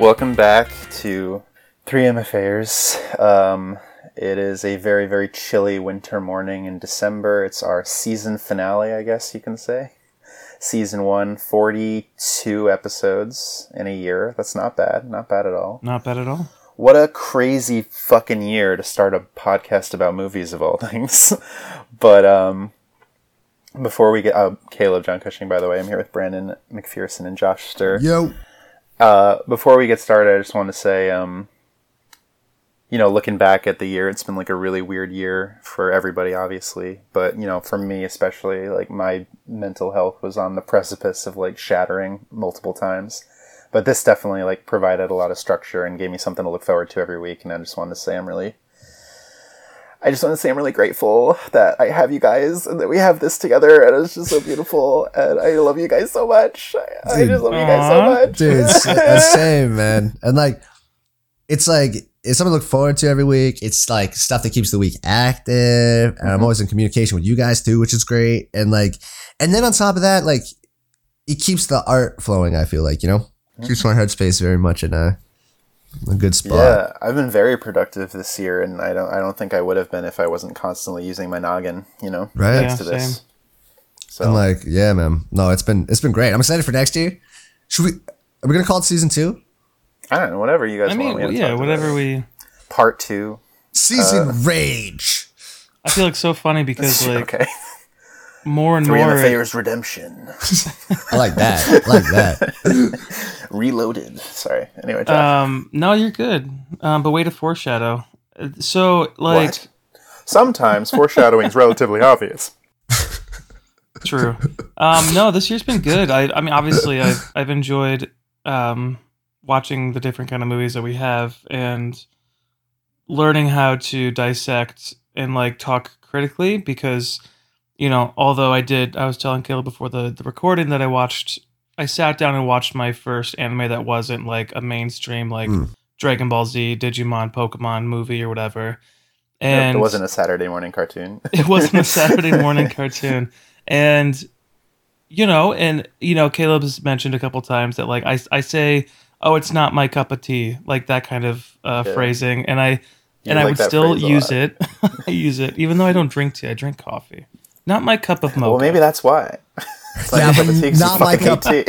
Welcome back to 3M Affairs. Um, it is a very, very chilly winter morning in December. It's our season finale, I guess you can say. Season one, 42 episodes in a year. That's not bad. Not bad at all. Not bad at all. What a crazy fucking year to start a podcast about movies of all things. but um, before we get, uh, Caleb John Cushing, by the way, I'm here with Brandon McPherson and Josh Stir. Yo. Uh, before we get started, I just want to say, um, you know, looking back at the year, it's been like a really weird year for everybody, obviously. But, you know, for me especially, like my mental health was on the precipice of like shattering multiple times. But this definitely like provided a lot of structure and gave me something to look forward to every week. And I just wanted to say I'm really, I just want to say I'm really grateful that I have you guys and that we have this together. And it's just so beautiful. And I love you guys so much. I, I just love you guys so much. Dude, s- uh, same, man. And like, it's like, it's something to look forward to every week. It's like stuff that keeps the week active. And I'm always in communication with you guys too, which is great. And like, and then on top of that, like, it keeps the art flowing, I feel like, you know? Keeps my headspace very much in a, a good spot. Yeah, I've been very productive this year, and I don't I don't think I would have been if I wasn't constantly using my noggin. You know, Right. thanks Yeah, to this. same. So And like, yeah, man. No, it's been it's been great. I'm excited for next year. Should we are we gonna call it season two? I don't know, whatever you guys I want. mean, me to yeah, talk whatever about. we. Part two. Season uh, rage. I feel like so funny because like okay, more and Three more. Affairs Redemption I like that. I like that. Reloaded. Sorry. Anyway, Josh. Um, no, you're good. Um, but way to foreshadow. So like, What? Sometimes foreshadowing is relatively obvious. True. Um, no, this year's been good. I, I mean, obviously, I've I've enjoyed um, watching the different kind of movies that we have and learning how to dissect and like talk critically because you know, although I did, I was telling Caleb before the the recording that I watched. I sat down and watched my first anime that wasn't like a mainstream like Mm. Dragon Ball Z, Digimon, Pokemon movie or whatever. And it wasn't a Saturday morning cartoon. it wasn't a Saturday morning cartoon. And you know, and you know, Caleb's mentioned a couple times that like I I say, "Oh, it's not my cup of tea," like that kind of uh, Yeah. phrasing, and I You and I would still use it. I use it even though I don't drink tea. I drink coffee. Not my cup of mocha. Well, maybe that's why. It's like Yeah, but cup of tea 'cause you not my cup- tea.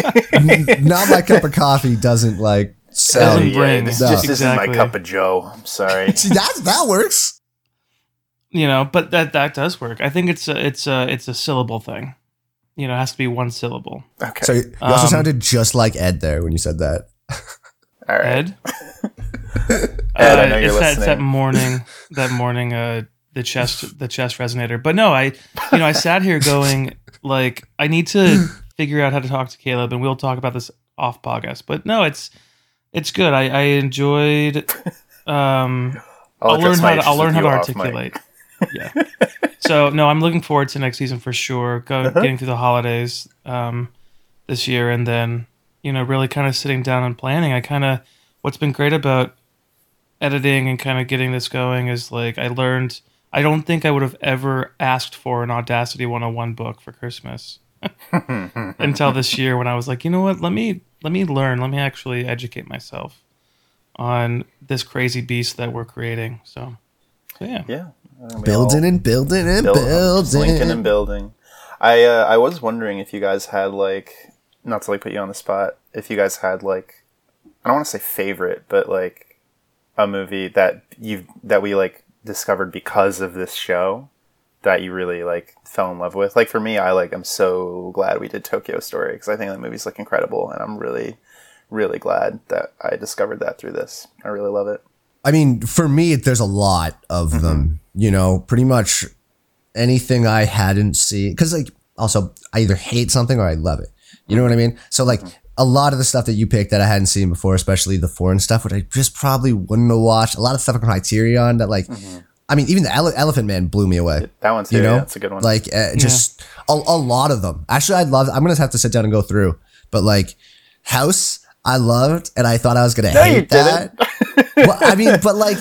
Not my cup of coffee doesn't like Doesn't sound. yeah, bring- this No. just isn't my cup of Joe. I'm sorry. See that that works. you know, but that that does work. I think it's a it's a it's a syllable thing. You know, it has to be one syllable. Okay. So you also Um, sounded just like Ed there when you said that. All right. Ed. Ed, I Uh, know you're it's that, it's that morning, that morning, uh, the chest, the chest resonator. But no, I, you know, I sat here going like, I need to figure out how to talk to Caleb, and we'll talk about this off podcast. But no, it's, it's good. I, I enjoyed. Um, I'll, learn how to. I'll learn how to articulate. yeah. So no, I'm looking forward to next season for sure. Go, Uh-huh. getting through the holidays um, this year, and then you know, really kind of sitting down and planning. I kind of what's been great about editing and kind of getting this going is like I learned. I don't think I would have ever asked for an Audacity 101 book for Christmas until this year when I was like, you know what? Let me let me learn. Let me actually educate myself on this crazy beast that we're creating. So, so yeah. Yeah. Building and building and build- just linking building. and building. I uh, I was wondering if you guys had like not to like put you on the spot if you guys had like I don't want to say favorite but like a movie that you that we like discovered because of this show that you really like fell in love with. Like for me, I like I'm so glad we did Tokyo Story because I think that movie's like incredible and I'm really really glad that I discovered that through this. I really love it. I mean, for me, there's a lot of Mm-hmm. them. You know, pretty much anything I hadn't seen. Because, like, also, I either hate something or I love it. You know what I mean? So, like, a lot of the stuff that you picked that I hadn't seen before, especially the foreign stuff, which I just probably wouldn't have watched. A lot of stuff on Criterion that, like, I mean, even the Ele- Elephant Man blew me away. That one's too. You know, yeah, that's a good one. Like, uh, just a, a lot of them. Actually, I'd love. I'm gonna have to sit down and go through. But like, House, I loved, and I thought I was gonna No, you hate that. well, I mean, but like,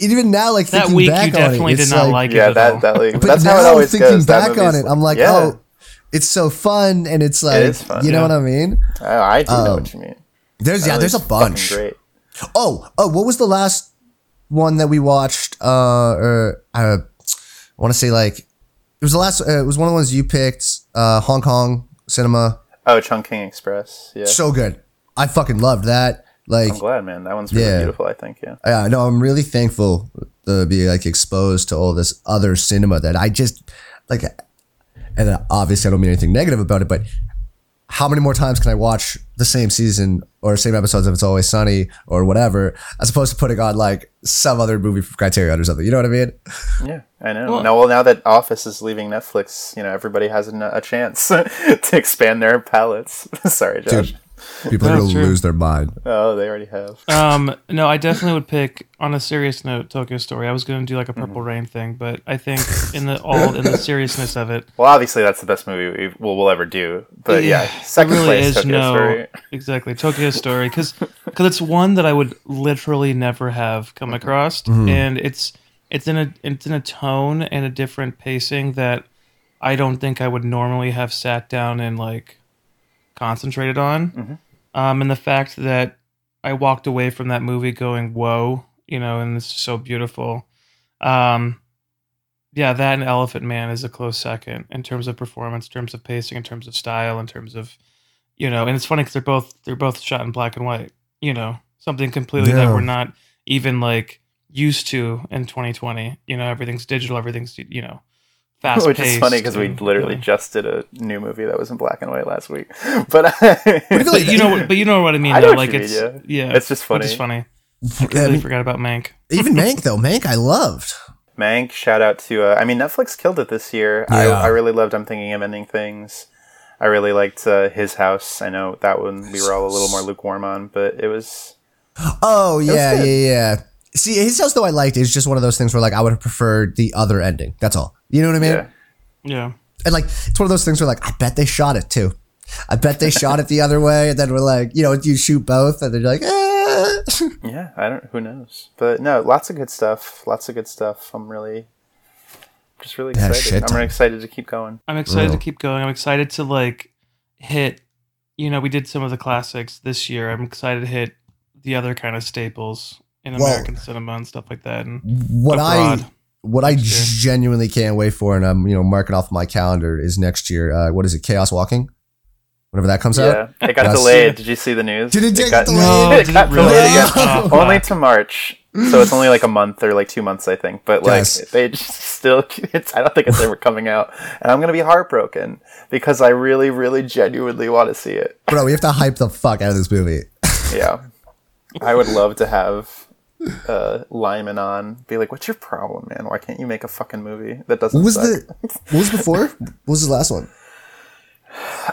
even now, like That thinking week, you back definitely on it, did it's not like, like, yeah, it. that at that like, But that's now how it always thinking goes. That back on it, I'm like, yeah. oh, it's so fun, and it's like, fun, you know yeah. what I mean? I, I do know Um, what you mean. There's yeah, there's a bunch. Great. Oh, oh, what was the last one that we watched? Uh, or uh, I want to say like it was the last. Uh, it was one of the ones you picked. Uh, Hong Kong cinema. Oh, Chungking Express. Yeah. So good. I fucking loved that. Like, I'm glad, man. That one's really Yeah. beautiful. I think. Yeah. yeah, no, I'm really thankful to be like exposed to all this other cinema that I just like. And obviously, I don't mean anything negative about it, but how many more times can I watch the same season or same episodes of It's Always Sunny or whatever, as opposed to putting on like some other movie from Criterion or something? You know what I mean? Yeah, I know. Well- now, well, now that Office is leaving Netflix, you know everybody has a, a chance to expand their palettes. Sorry, Josh. Dude. People are gonna true. lose their mind. Oh, they already have. Um, no, I definitely would pick on a serious note Tokyo Story. I was going to do like a mm-hmm. Purple Rain thing, but I think in the all in the seriousness of it, Well, obviously that's the best movie we will we'll ever do. But yeah, it second really place is Tokyo no Story. exactly Tokyo Story because it's one that I would literally never have come mm-hmm. across, mm-hmm. and it's it's in a it's in a tone and a different pacing that I don't think I would normally have sat down and like concentrated on. Um, and the fact that I walked away from that movie going, "Whoa," you know, and it's so beautiful. Um, yeah, that and Elephant Man is a close second in terms of performance, in terms of pacing, in terms of style, in terms of, you know, and it's funny because they're both they're both shot in black and white. You know, something completely that we're not even like used to in 2020. You know, everything's digital, everything's you know, fast. Which is funny because we literally you know. just did a new movie that was in black and white last week. But But you know, what- but you know what I mean. I know though. what like you it's mean, yeah, It's just Which is funny. funny. I completely forgot about Mank. Even Mank though, Mank I loved. Mank, shout out to. Uh, I mean, Netflix killed it this year. I, Yeah. I really loved. I'm thinking of ending things. I really liked uh, his house. I know that one we were all a little more lukewarm on, but it was. Oh yeah, yeah, yeah. See, his house though I liked is just one of those things where like I would have preferred the other ending. That's all. You know what I mean? Yeah. Yeah. And like it's one of those things where like I bet they shot it too. I bet they shot it the other way, and then we're like, you know, you shoot both, and they're like, eh. Yeah, I don't. Who knows? But no, lots of good stuff. Lots of good stuff. I'm really, just really excited. shit I'm really excited to keep going. I'm excited Real. to keep going. I'm excited to like hit. You know, we did some of the classics this year. I'm excited to hit the other kind of staples in Well- American cinema and stuff like that. And what abroad. I what I genuinely can't wait for, and I'm you know marking off my calendar is next year. Uh, what is it? Chaos Walking. Whenever that comes out. Yeah, it got Yes. delayed. Did you see the news? Did it get got, delayed? No, it got really? delayed again. Oh, Only to March, so it's only like a month or like two months, I think. But like Yes. they just still, it's. I don't think it's ever coming out, and I'm gonna be heartbroken because I really, really, genuinely want to see it. Bro, we have to hype the fuck out of this movie. Yeah, I would love to have uh, Liman on. Be like, "What's your problem, man? Why can't you make a fucking movie that doesn't?" What was suck? the what was before? What was his last one?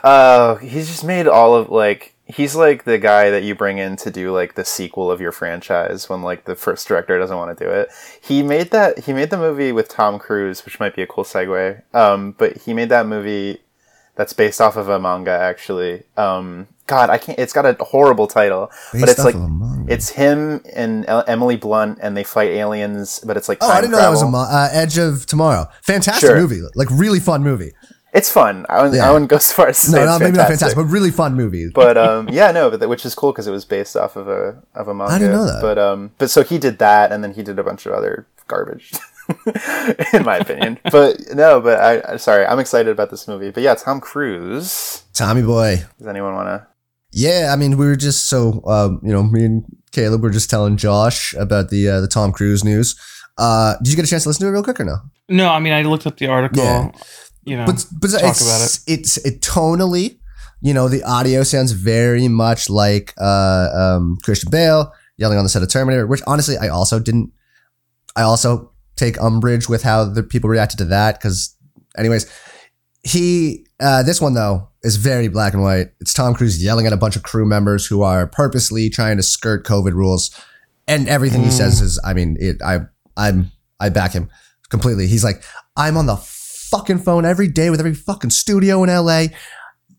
Uh, he's just made all of like he's like the guy that you bring in to do like the sequel of your franchise when like the first director doesn't want to do it. He made that he made the movie with Tom Cruise, which might be a cool segue. Um, but he made that movie that's based off of a manga actually. Um, God, I can't. It's got a horrible title, but it's like of a manga. it's him and El- Emily Blunt, and they fight aliens. But it's like Oh, I didn't know that was a mo- uh, Edge of Tomorrow. Fantastic Sure. movie, like really fun movie. It's fun. I wouldn't, Yeah. I wouldn't go as far as to say No, it's no, maybe not fantastic. fantastic, but really fun movie. but um, yeah, no, but that, which is cool because it was based off of a of a manga. I didn't know that. But um, but so he did that, and then he did a bunch of other garbage, in my opinion. But no, but I, I sorry, I'm excited about this movie. But yeah, Tom Cruise. Tommy boy. Does anyone want to? Yeah, I mean, we were just so um, you know, me and Caleb were just telling Josh about the uh, the Tom Cruise news. Uh, did you get a chance to listen to it real quick or no? no, I mean, I looked up the article. Yeah. You know, But but talk it's, about it. it's it tonally, you know, the audio sounds very much like uh, um, Christian Bale yelling on the set of Terminator, which honestly I also didn't. I also take umbrage with how the people reacted to that because, anyways, he uh, this one though is very black and white. It's Tom Cruise yelling at a bunch of crew members who are purposely trying to skirt COVID rules, and everything he Mm. says is, I mean, it. I I'm I back him completely. He's like, I'm on the fucking phone every day with every fucking studio in LA.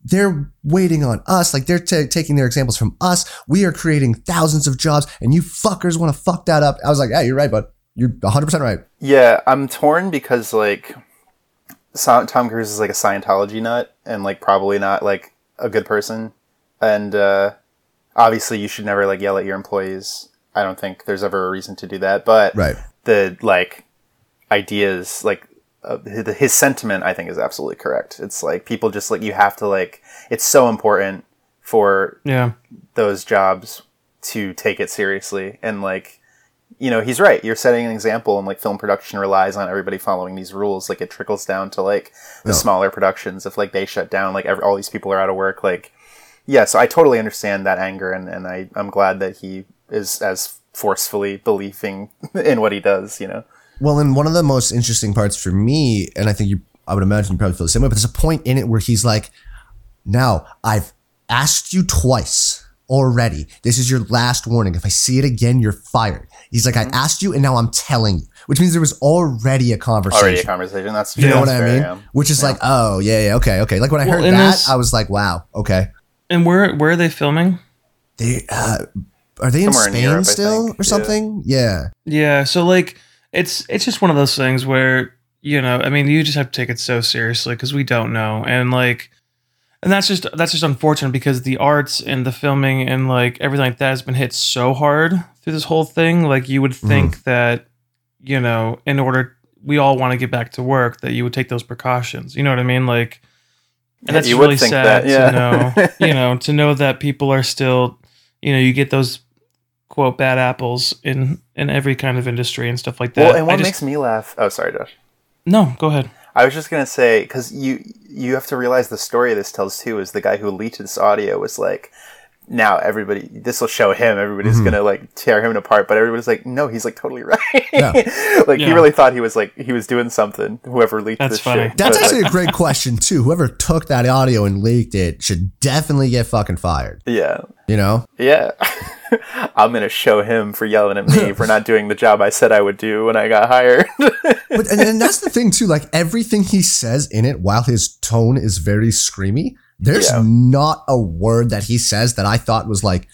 They're waiting on us. Like they're ta taking their examples from us. We are creating thousands of jobs, and you fuckers want to fuck that up. I was like, yeah, you're right, bud. You're 100 percent right. Yeah, I'm torn because like Tom Cruise is like a Scientology nut and like probably not like a good person, and uh, obviously you should never like yell at your employees I don't think there's ever a reason to do that. But Right. the like ideas, like uh, his, his sentiment, I think is absolutely correct. It's like people just like you have to like. It's so important for Yeah. those jobs to take it seriously and like you know he's right. You're setting an example and like film production relies on everybody following these rules. Like it trickles down to like the No. smaller productions. If like they shut down like every, all these people are out of work like yeah so i totally understand that anger and, and I, i'm glad that he is as forcefully believing in what he does you know? Well, and one of the most interesting parts for me, and I think you, I would imagine you probably feel the same way, but there's a point in it where he's like, now I've asked you twice already. This is your last warning. If I see it again, you're fired. He's like, I asked you and now I'm telling you, which means there was already a conversation. already a conversation that's you know what I mean? yeah. Which is like, oh, yeah, yeah, okay, okay. Like when I Well, heard that, this- I was like, wow, okay. And where where are they filming? They, uh, are they in Somewhere in Spain Europe, still think. or Yeah. something? Yeah. Yeah, so like it's it's just one of those things where you know, I mean, you just have to take it so seriously because we don't know, and like, and that's just that's just unfortunate because the arts and the filming and like everything like that has been hit so hard through this whole thing. Like, you would think mm-hmm. that you know, in order we all want to get back to work, that you would take those precautions. You know what I mean? Like, and that's would really sad that, yeah. to know. You know, to know that people are still, you know, you get those quote bad apples in in every kind of industry and stuff like that. well and what just- makes me laugh oh sorry josh no, go ahead. I was just gonna say because you you have to realize the story this tells too is the guy who leaked this audio was like, now everybody this will show him everybody's Mm-hmm. gonna like tear him apart, but everybody's like, no, he's like totally right. Yeah. like he really thought he was like he was doing something. Whoever leaked That's this funny. shit, That's But, like, actually a great question too. Whoever took that audio and leaked it should definitely get fucking fired. yeah, You know? yeah. I'm gonna show him for yelling at me for not doing the job I said I would do when I got hired. But and, and that's the thing too. Like everything he says in it, while his tone is very screamy, there's Yeah. not a word that he says that I thought was like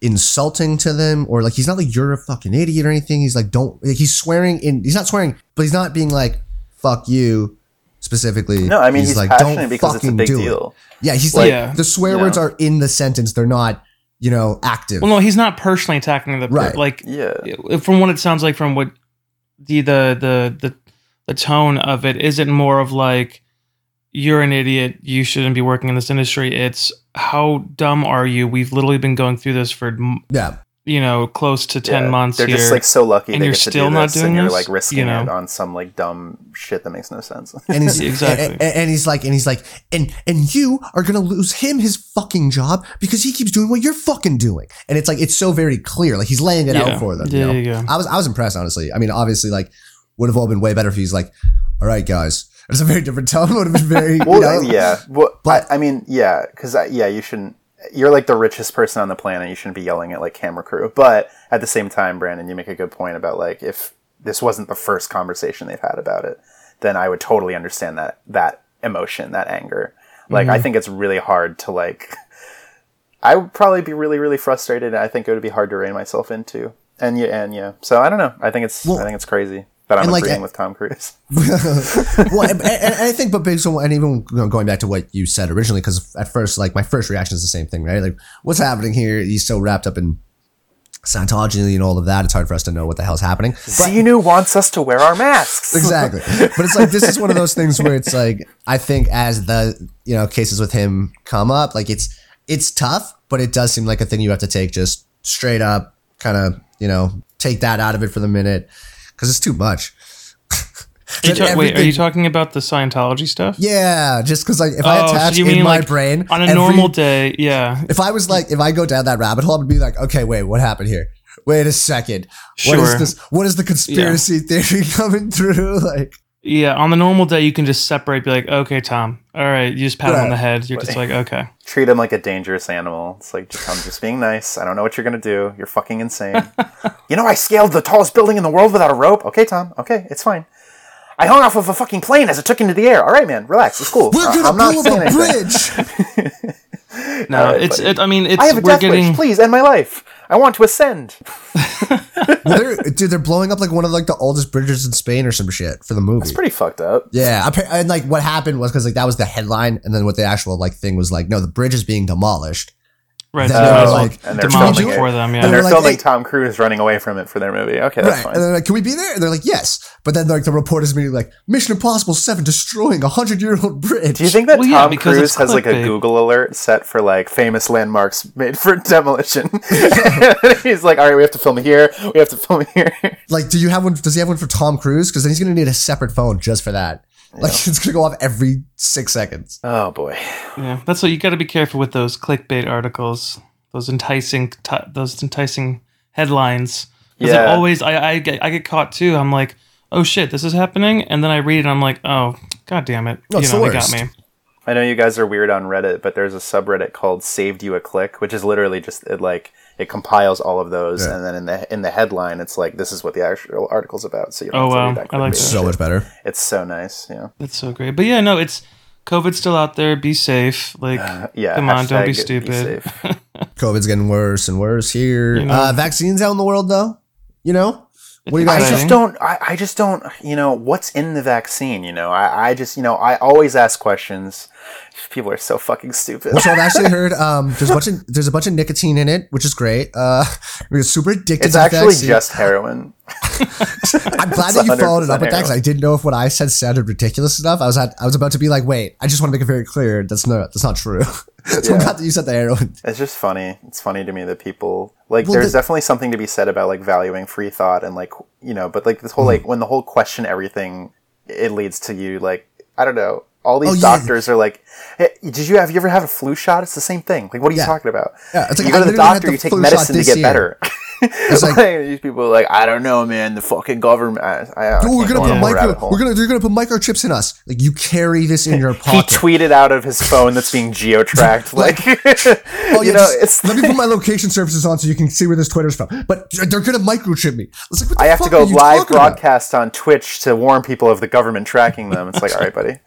insulting to them or like he's not like you're a fucking idiot or anything. He's like don't like, he's swearing in he's not swearing, but he's not being like fuck you specifically. no, I mean he's, like passionate because it's a fucking big do it. deal. Yeah, he's like Yeah. the swear Yeah. words are in the sentence. They're not, you know, active. Well, no, he's not personally attacking the Right. like Yeah, from what it sounds like from what the the the the the tone of it isn't more of like you're an idiot you shouldn't be working in this industry it's how dumb are you we've literally been going through this for yeah. You know close to 10 Yeah. months They're here just like so lucky and they you're get to still do not this, doing and you're like risking you know? it on some like dumb shit that makes no sense. and he's Exactly. and, and he's like and he's like and and you are gonna lose him his fucking job because he keeps doing what you're fucking doing and it's like it's so very clear like he's laying it Yeah. out for them Yeah, you know? yeah, yeah. i was i was impressed honestly i mean obviously like would have all been way better if he's like all right guys it's a very different tone would have been very Well, you know? yeah. Well, But- I, I mean, yeah, because yeah, you shouldn't. You're like the richest person on the planet. You shouldn't be yelling at like camera crew. But at the same time, Brandon, you make a good point about like if this wasn't the first conversation they've had about it, then I would totally understand that that emotion, that anger. Like, I mm-hmm. think it's really hard to like. I would probably be really, really frustrated. and I think it would be hard to rein myself into. And yeah, and yeah. So I don't know. I think it's Well, I think it's crazy that I'm and, like, agreeing uh, with Tom Cruise. well, and, and I think, but based on, and even going back to what you said originally, because at first, like my first reaction is the same thing, right? Like, what's happening here? He's so wrapped up in Scientology and all of that. It's hard for us to know what the hell's happening. Xenu wants us to wear our masks. exactly. But it's like this is one of those things where it's like I think as the you know cases with him come up, like it's it's tough, but it does seem like a thing you have to take just straight up, kind of you know take that out of it for the minute because it's too much. Are you ta- wait, are you talking about the Scientology stuff? Yeah, just because like if I Oh, so attach you in my like, brain On a every- normal day, yeah. if I was like if I go down that rabbit hole, I'd be like, okay, wait, what happened here? Wait a second. sure. What is this? What is the conspiracy theory coming through? Like, Yeah, on the normal day, you can just separate, be like, okay, Tom, all right, you just pat him on the head. You're just like, okay. treat him like a dangerous animal. It's like, just, I'm just being nice. I don't know what you're gonna do. You're fucking insane. you know, I scaled the tallest building in the world without a rope. Okay, Tom. Okay, it's fine. I hung off of a fucking plane as it took into the air. All right, man, relax. It's cool. we're gonna I'm not blow saying up a bridge. No, All right, it's, it, I mean, it's, I have a death getting, wish. Please end my life. I want to ascend. well, they're, dude, they're blowing up like one of like the oldest bridges in Spain or some shit for the movie. It's pretty fucked up. yeah, and like what happened was because like that was the headline, and then what the actual like thing was like, no, the bridge is being demolished, Right. Then So they're might as well like, and they're demolish filming it it. for them. and Yeah. they're they're like, filming "Hey." Tom Cruise running away from it for their movie. Okay, that's right. fine. And they're like, can we be there? And they're like, yes. But then like the reporters immediately like, Mission Impossible 7 destroying a 100 year old bridge. Do you think that Well, yeah, Tom because Cruise has like a clickbait. Google alert set for like famous landmarks made for demolition? He's like, all right, we have to film here. We have to film here. Like, do you have one? Does he have one for Tom Cruise? Because then he's going to need a separate phone just for that. Like, it's going to go off every six seconds. Oh boy. Yeah. That's what you got to be careful with those clickbait articles. Those enticing, t- those enticing headlines. Because Yeah. always, I, I get, I get caught too. I'm like, oh shit, this is happening, and then I read it. and I'm like, oh, god damn it, No, you it's know, the they got me. I know you guys are weird on Reddit, but there's a subreddit called "Saved You a Click," which is literally just it like it compiles all of those, Yeah. and then in the in the headline, it's like this is what the actual article's about. So you don't Oh, have to wow. read that I like that. So much better. It's so nice. Yeah. That's so great. But yeah, no, it's COVID's still out there. Be safe. Like, Yeah. come on, don't be stupid. safe. COVID's getting worse and worse here. You know. uh, vaccines out in the world, though. You know, what do you It's guys I exciting. think? just don't. I, I just don't. You know what's in the vaccine. You know, I, I just you know I always ask questions. People are so fucking stupid. So I've actually heard um, there's a bunch of there's a bunch of nicotine in it, which is great. Uh, it's super addictive. It's to actually vaccine. just heroin. I'm glad that you followed it up 100% with that 'cause I didn't know if what I said sounded ridiculous enough. I was at, I was about to be like, wait, I just want to make it very clear that's not that's not true. so I'm glad that you said the heroin. It's just funny. It's funny to me that people like. Well, there's the- definitely something to be said about like valuing free thought and like you know, but like this whole like when the whole question everything, it leads to you like I don't know. All these Oh, yeah. doctors are like, hey, "Did you have you ever have a flu shot? It's the same thing. Like, what are you Yeah. talking about? Yeah, it's like, you go to the doctor, you take medicine to get year. better." It's like- Like, these people are like, I don't know, man. The fucking government. I, I, Oh, we're gonna go put down that rabbit micro, we're gonna, they're gonna put microchips in us. Like you carry this in your He pocket. tweeted out of his phone that's being geo-tracked. like, Oh, you yeah, know, just let me put my location services on so you can see where this Twitter's from. But they're gonna microchip me. Like, I have to go live talking about? broadcast on Twitch to warn people of the government tracking them. It's like, all right, buddy.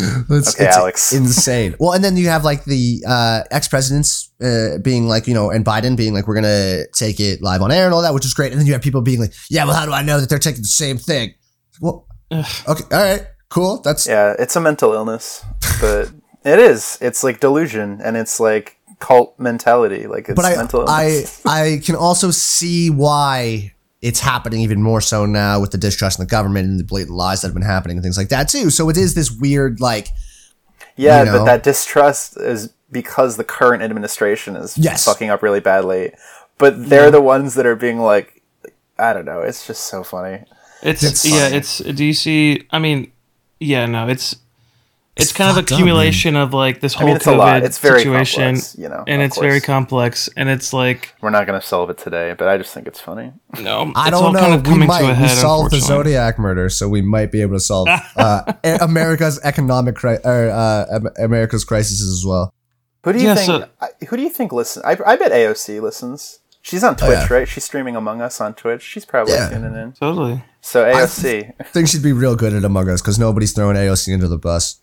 It's, Okay, it's Alex. insane. Well, and then you have like the uh, ex presidents uh, being like, you know, and Biden being like, we're gonna take it live on air and all that, which is great. And then you have people being like, yeah, well, how do I know that they're taking the same thing? Well, okay, all right, cool. That's Yeah, it's a mental illness, but it is. It's like delusion, and it's like cult mentality. Like it's but I, mental I. I can also see why it's happening even more so now with the distrust in the government and the blatant lies that have been happening and things like that too. So it is this weird, like, yeah, you know. but that distrust is because the current administration is Yes. fucking up really badly. But they're the ones that are being like, I don't know. It's just so funny. It's, It's yeah, funny. it's do you see I mean yeah, no, it's it's, It's kind of fucked up, accumulation of like this I whole mean, it's COVID. It's very situation complex, you know. and of it's very complex and it's like We're not going to solve it today, but I just think it's funny. no, I don't all know. kind of we might. to a we head. solved the. Zodiac murder, so we might be able to solve uh, America's economic cri- or uh, America's crises as well. Who do you Yeah, think? so- who do you think listen? I, I bet AOC listens. She's on Twitch, Oh, yeah. right? She's streaming Among Us on Twitch. She's probably Yeah. tuning in. Totally. So AOC, I think she'd be real good at Among Us because nobody's throwing AOC under the bus.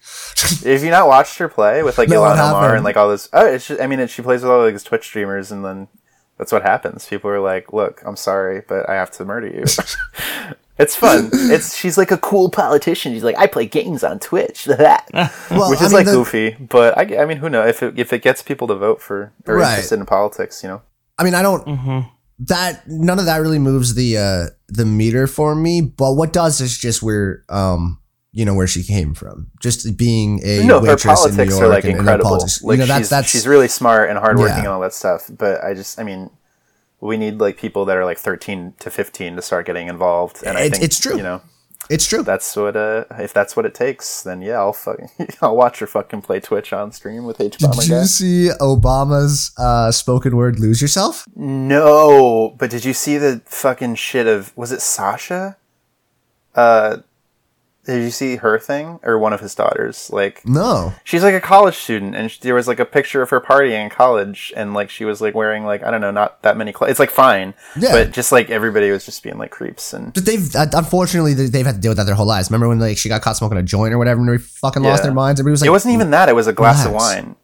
have you not watched her play with like No, I Ilhan Omar and like all this? Oh, it's just, I mean, it, she plays with all like these Twitch streamers, and then that's what happens. People are like, "Look, I'm sorry, but I have to murder you." it's fun. It's she's like a cool politician. She's like, "I play games on Twitch," which Well, is I mean, like the- goofy. But I, I mean, who knows if it, if it gets people to vote for or Right. interested in politics, you know? I mean, I don't. hmm That none of that really moves the uh, the meter for me. But what does is just where um you know where she came from, just being a no, her waitress in New politics York are like and, and incredible. politics. Like you know, she's, that's that's she's really smart and hardworking Yeah. and all that stuff. But I just, I mean, we need like people that are like thirteen to fifteen to start getting involved. And I think it's true. You know, it's true. that's what. Uh, if that's what it takes, then yeah, I'll fucking, I'll watch her fucking play Twitch on stream with H Bomber Did guy. you see Obama's uh, spoken word "Lose Yourself"? No, but did you see the fucking shit of was it Sasha? Uh, did you see her thing or one of his daughters? Like, No. she's like a college student and sh there was like a picture of her partying in college and like she was like wearing like i don't know not that many clothes it's like fine Yeah. but just like everybody was just being like creeps and But they've uh, unfortunately they- they've had to deal with that their whole lives. Remember when like she got caught smoking a joint or whatever, and they fucking lost Yeah. their minds. Everybody was like, it wasn't even that it was a glass of wine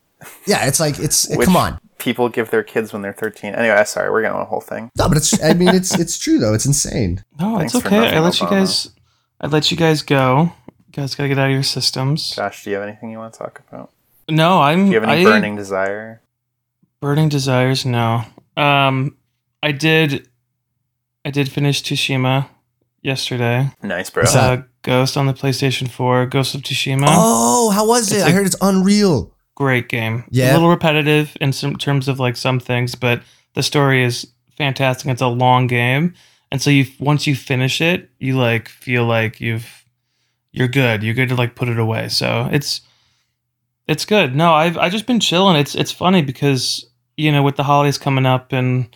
Yeah, it's like it's which come on. people give their kids when they're 13 anyway sorry we're going on a whole thing No, but it's. I mean, it's it's true though. It's insane. No, Thanks it's for okay. I nothing, let you guys I let you guys go. You guys gotta get out of your systems. josh do you have anything you want to talk about No, I'm do you have any I, burning desire Burning Desires, no. Um, I did, I did finish Tsushima yesterday. Nice, bro. What's that? Uh, Ghost on the PlayStation 4, Ghost of Tsushima. Oh, how was it? It's I a- heard it's unreal. Great game. Yeah. A little repetitive in some terms of like some things, but the story is fantastic. It's a long game. And so you once you finish it, you like feel like you've you're good. You're good to like put it away. So it's it's good. No, I've I just been chilling. It's it's funny because, you know, with the holidays coming up and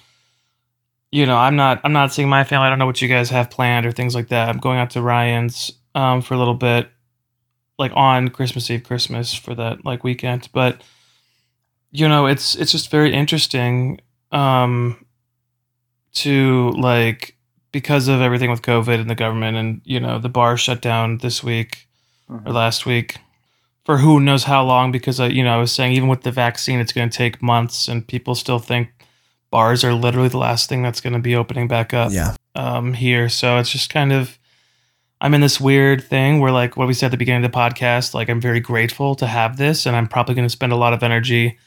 you know, I'm not I'm not seeing my family. I don't know what you guys have planned or things like that. I'm going out to Ryan's um for a little bit like on Christmas Eve, Christmas for that like weekend. But you know, it's it's just very interesting um to like because of everything with COVID and the government and you know the bar shut down this week or Mhm. last week for who knows how long because I, you know I was saying even with the vaccine it's going to take months and people still think bars are literally the last thing that's going to be opening back up Yeah. um, here. So it's just kind of, I'm in this weird thing where, like, what we said at the beginning of the podcast, like, I'm very grateful to have this, and I'm probably going to spend a lot of energy,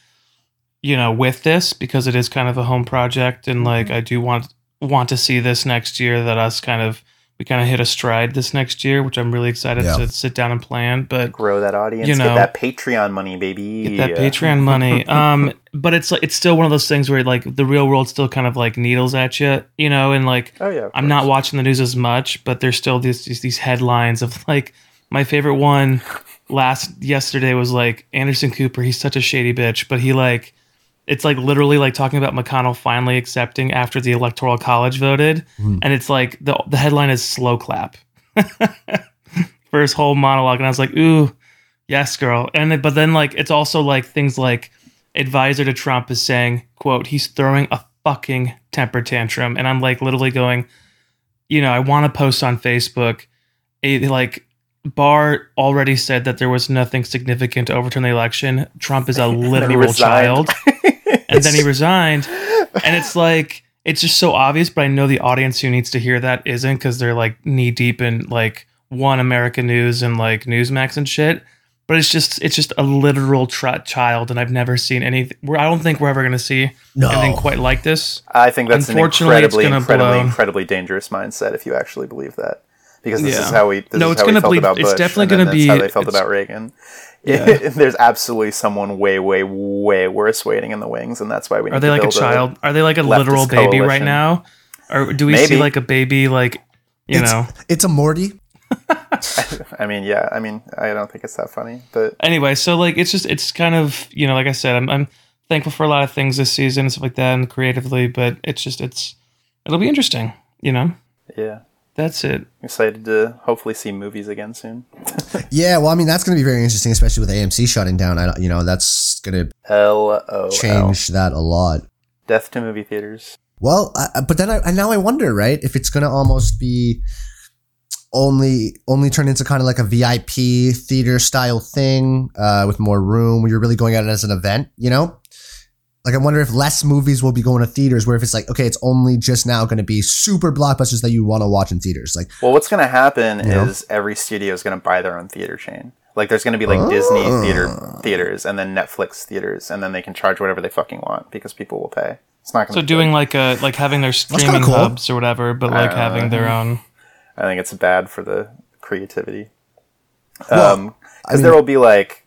you know, with this because it is kind of a home project, and like, I do want want to see this next year that us kind of we kind of hit a stride this next year, which I'm really excited Yeah. to sit down and plan. But Grow that audience. You know- get that Patreon money, baby. get that Patreon money. Um, but it's like it's still one of those things where like the real world still kind of like needles at you, you know, and like Oh yeah. I'm not watching the news as much, but there's still these these, these headlines of like my favorite one last yesterday was like Anderson Cooper. He's such a shady bitch, but he like it's like literally like talking about McConnell finally accepting after the electoral college voted, Mhm. and it's like the the headline is slow clap for his whole monologue, and I was like, ooh, yes, girl. And then- but then like it's also like things like advisor to Trump is saying, quote, he's throwing a fucking temper tantrum. And I'm like literally going, you know, I want to post on Facebook a like Barr already said that there was nothing significant to overturn the election. Trump is a And then he literal resigned. child. and then he resigned. And it's like it's just so obvious, but I know the audience who needs to hear that isn't because they're like knee deep in like one American News and like Newsmax and shit. But it's just it's just a literal tra- child, and I've never seen anything. I don't think we're ever gonna see No. anything quite like this. I think that's an Unfortunately, it's incredibly, gonna incredibly, blow. incredibly dangerous mindset if you actually believe that. Because this Yeah. is how we. This No, is it's how gonna felt bleed- about it's definitely gonna that's be- how they felt about Reagan. Yeah. There's absolutely someone way, way, way worse waiting in the wings, and that's why we. Need Are they to like a build child? Are they like a literal baby right now? Or do we see like a baby like you it's, know? it's a Morty. I mean, yeah. I mean, I don't think it's that funny, but Anyway, so like it's just it's kind of you know like I said, I'm I'm thankful for a lot of things this season and stuff like that, and creatively, but it's just it's it'll be interesting. You know, yeah. That's it. Excited to hopefully see movies again soon. Yeah, well, I mean that's going to be very interesting, especially with AMC shutting down. I, you know, that's going to L O L. change that a lot. Death to movie theaters. Well, I, I- but then I, I now I wonder, right, if it's going to almost be only only turn into kind of like a VIP theater style thing uh, with more room, where you're really going at it as an event. You know, like I wonder if less movies will be going to theaters, where if it's like okay, it's only just now going to be super blockbusters that you want to watch in theaters. Like, Well, what's going to happen You know? is every studio is going to buy their own theater chain. Like, there's going to be like Disney Oh. theater theaters, and then Netflix theaters, and then they can charge whatever they fucking want because people will pay. It's not going So to doing like a like having their streaming cool. hubs or whatever, but like having their own. I think it's bad for the creativity. Well, Um, I because mean- there will be like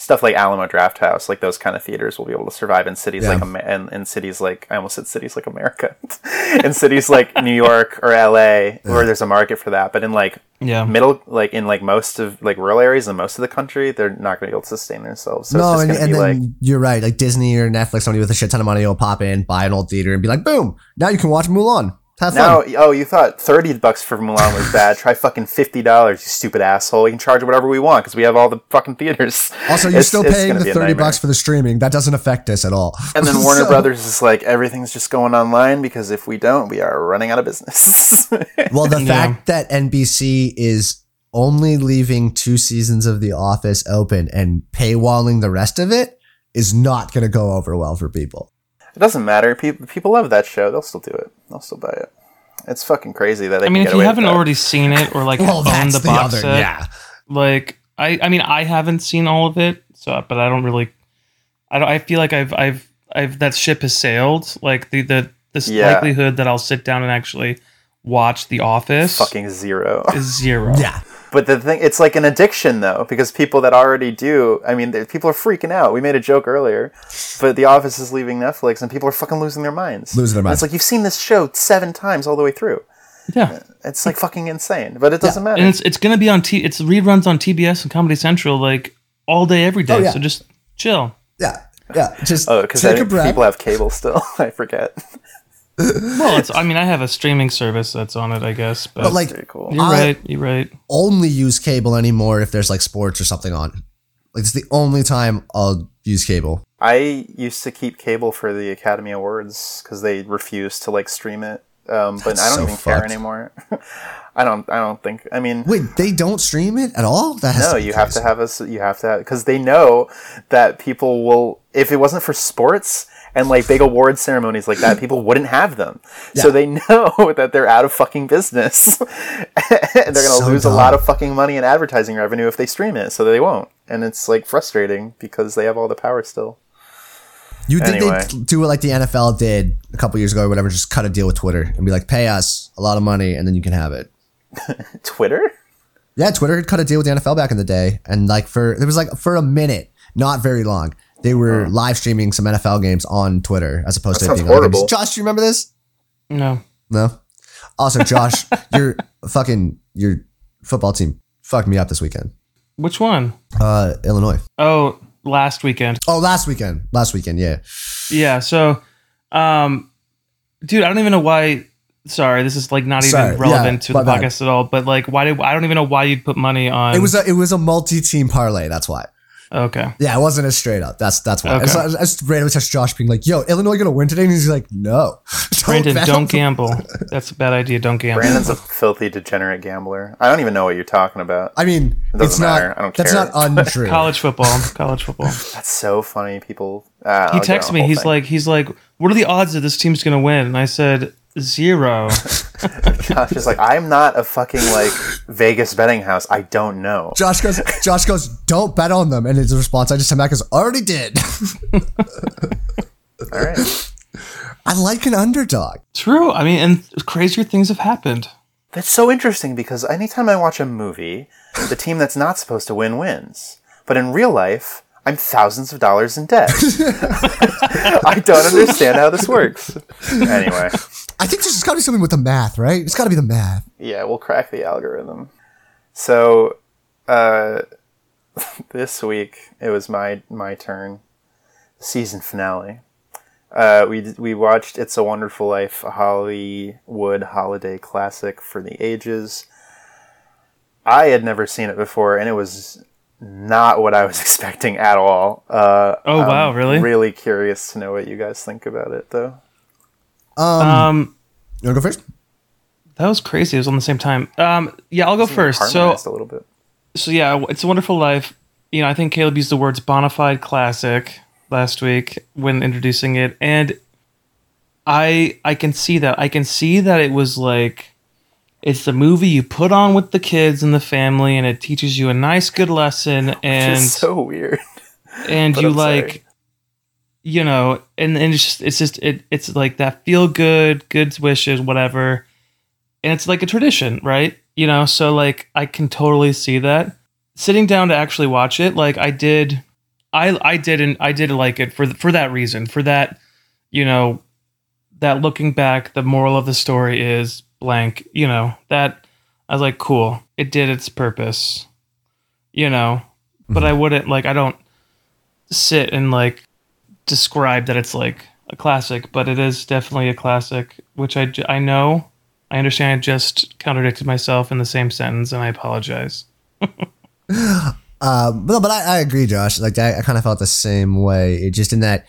stuff like Alamo Drafthouse, like those kind of theaters will be able to survive in cities Yeah. like in, in cities like I almost said cities like America, in cities like New York or LA, where there's a market for that. But in like Yeah. middle, like in like most of like rural areas and most of the country, they're not going to be able to sustain themselves. So no, and, and then like. you're right. Like Disney or Netflix, somebody with a shit ton of money will pop in, buy an old theater, and be like, boom, now you can watch Mulan. Have Now, fun. oh, you thought thirty bucks for Mulan was bad? Try fucking fifty dollars, you stupid asshole. You can charge whatever we want because we have all the fucking theaters. Also, you're It's- still it's paying the 30 bucks for the streaming. That doesn't affect us at all. And then Warner So- Brothers is like, everything's just going online because if we don't, we are running out of business. Well, the Yeah. fact that NBC is only leaving two seasons of The Office open and paywalling the rest of it is not going to go over well for people. It doesn't matter. People people love that show. They'll still do it. They'll still buy it. It's fucking crazy that they I mean, can if you haven't already seen it or like Well, owned the the box other, set, yeah. like I, I mean, I haven't seen all of it, so but I don't really, I don't. I feel like I've I've I've that ship has sailed. Like the the this Yeah. likelihood that I'll sit down and actually watch The Office Fucking zero. is zero. Yeah. But the thing, it's like an addiction though, because people that already do, I mean, people are freaking out. We made a joke earlier, but The Office is leaving Netflix, and people are fucking losing their minds. Losing their And minds. It's like you've seen this show seven times all the way through. yeah. Uh, it's like fucking insane, but it doesn't matter. And it's it's gonna be on T. It's reruns on TBS and Comedy Central like all day every day. Oh, yeah. So just chill. Yeah. Yeah. Just Oh, because take a breath. people have cable still. I forget. Well, it's. I mean, I have a streaming service that's on it. I guess, but, but like, Very cool. you're I- right. You're right. only use cable anymore if there's like sports or something on. Like it's the only time I'll use cable. I used to keep cable for the Academy Awards because they refused to like stream it. Um, but That's I don't so even care anymore. I don't. I don't think. I mean, Wait, they don't stream it at all? That has no. to be You have to have us. You have to have because they know that people will. If it wasn't for sports and like big award ceremonies like that, people wouldn't have them. So they know that they're out of fucking business, and they're gonna So lose a lot of fucking money in advertising revenue if they stream it. So they won't, and it's like frustrating because they have all the power still. You think Anyway. they'd do it like the NFL did a couple years ago or whatever, just cut a deal with Twitter and be like, pay us a lot of money and then you can have it. Twitter. Yeah, Twitter had cut a deal with the NFL back in the day. And like for, it was like for a minute, not very long. They were live streaming some NFL games on Twitter as opposed That to being on horrible. Josh, do you remember this? No. No. Also, Josh, your fucking, your football team fucked me up this weekend. Which one? Uh, Illinois. Oh, last weekend. Oh, last weekend. Last weekend, yeah. Yeah. So, um, dude, I don't even know why. Sorry, this is like not even Sorry, relevant yeah, to the my bad. podcast at all. But like, why did I don't even know why you'd put money on? It was a it was a multi team parlay. That's why. Okay. Yeah, it wasn't as straight up. That's that's why. Okay. It's, I just randomly text Josh being like, "Yo, Illinois gonna win today?" And he's like, "No, don't Brandon, bet don't gamble. That's a bad idea. Don't gamble. Brandon's a filthy degenerate gambler. I don't even know what you're talking about. I mean, doesn't it's not. matter. I don't that's care. That's not untrue. College football. College football. That's so funny. People. Uh, He texted me. He's like, he's like, what are the odds that this team's gonna win? And I said zero. Josh is like, I'm not a fucking like Vegas betting house. I don't know. Josh goes. Josh goes. Don't bet on them. And his response, I just sent back is already did. All right. I like an underdog. True. I mean, and crazier things have happened. That's so interesting because anytime I watch a movie, the team that's not supposed to win wins. But in real life, I'm thousands of dollars in debt. I don't understand how this works. Anyway, I think there's got to be something with the math, right? It's got to be the math. yeah, we'll crack the algorithm. So, uh, this week it was my my turn. Season finale. Uh, we we watched "It's a Wonderful Life," a Hollywood holiday classic for the ages. I had never seen it before, and it was not what I was expecting at all. Uh, Oh, I'm wow, really? Really curious to know what you guys think about it, though. Um, Um, you wanna go first? that was crazy. It was on the same time. Um, yeah, I'll go first. So, a little bit. so yeah, it's a wonderful life. You know, I think Caleb used the words bona fide classic last week when introducing it, and I I can see that. I can see that it was like it's the movie you put on with the kids and the family, and it teaches you a nice, good lesson, and so weird. and you I'm sorry. like you know and, and it's just it's just it, it's like that feel good good wishes whatever and it's like a tradition right you know so like i can totally see that sitting down to actually watch it like i did i i didn't i did like it for for that reason for that you know that looking back the moral of the story is blank you know that i was like cool it did its purpose you know but i wouldn't like i don't sit and like describe that it's like a classic, but it is definitely a classic, which I, I know. I understand I just contradicted myself in the same sentence, and I apologize. Um, no, but I, I agree, Josh. Like I, I kind of felt the same way. It just in that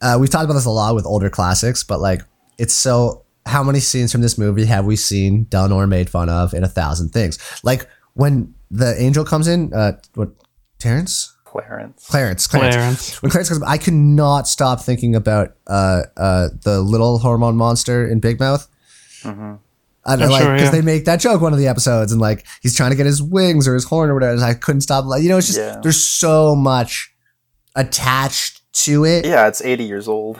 uh, we've talked about this a lot with older classics, but like it's so. How many scenes from this movie have we seen, done, or made fun of in a thousand things? Like when the angel comes in, uh, what Terrence, Clarence. Clarence, Clarence. Clarence. When Clarence comes, I could not stop thinking about uh, uh, the little hormone monster in Big Mouth. I don't Oh, know, like sure, because yeah. they make that joke one of the episodes, and like he's trying to get his wings or his horn or whatever. And I couldn't stop. Like you know, it's just Yeah. there's so much attached to it. Yeah, it's 80 years old,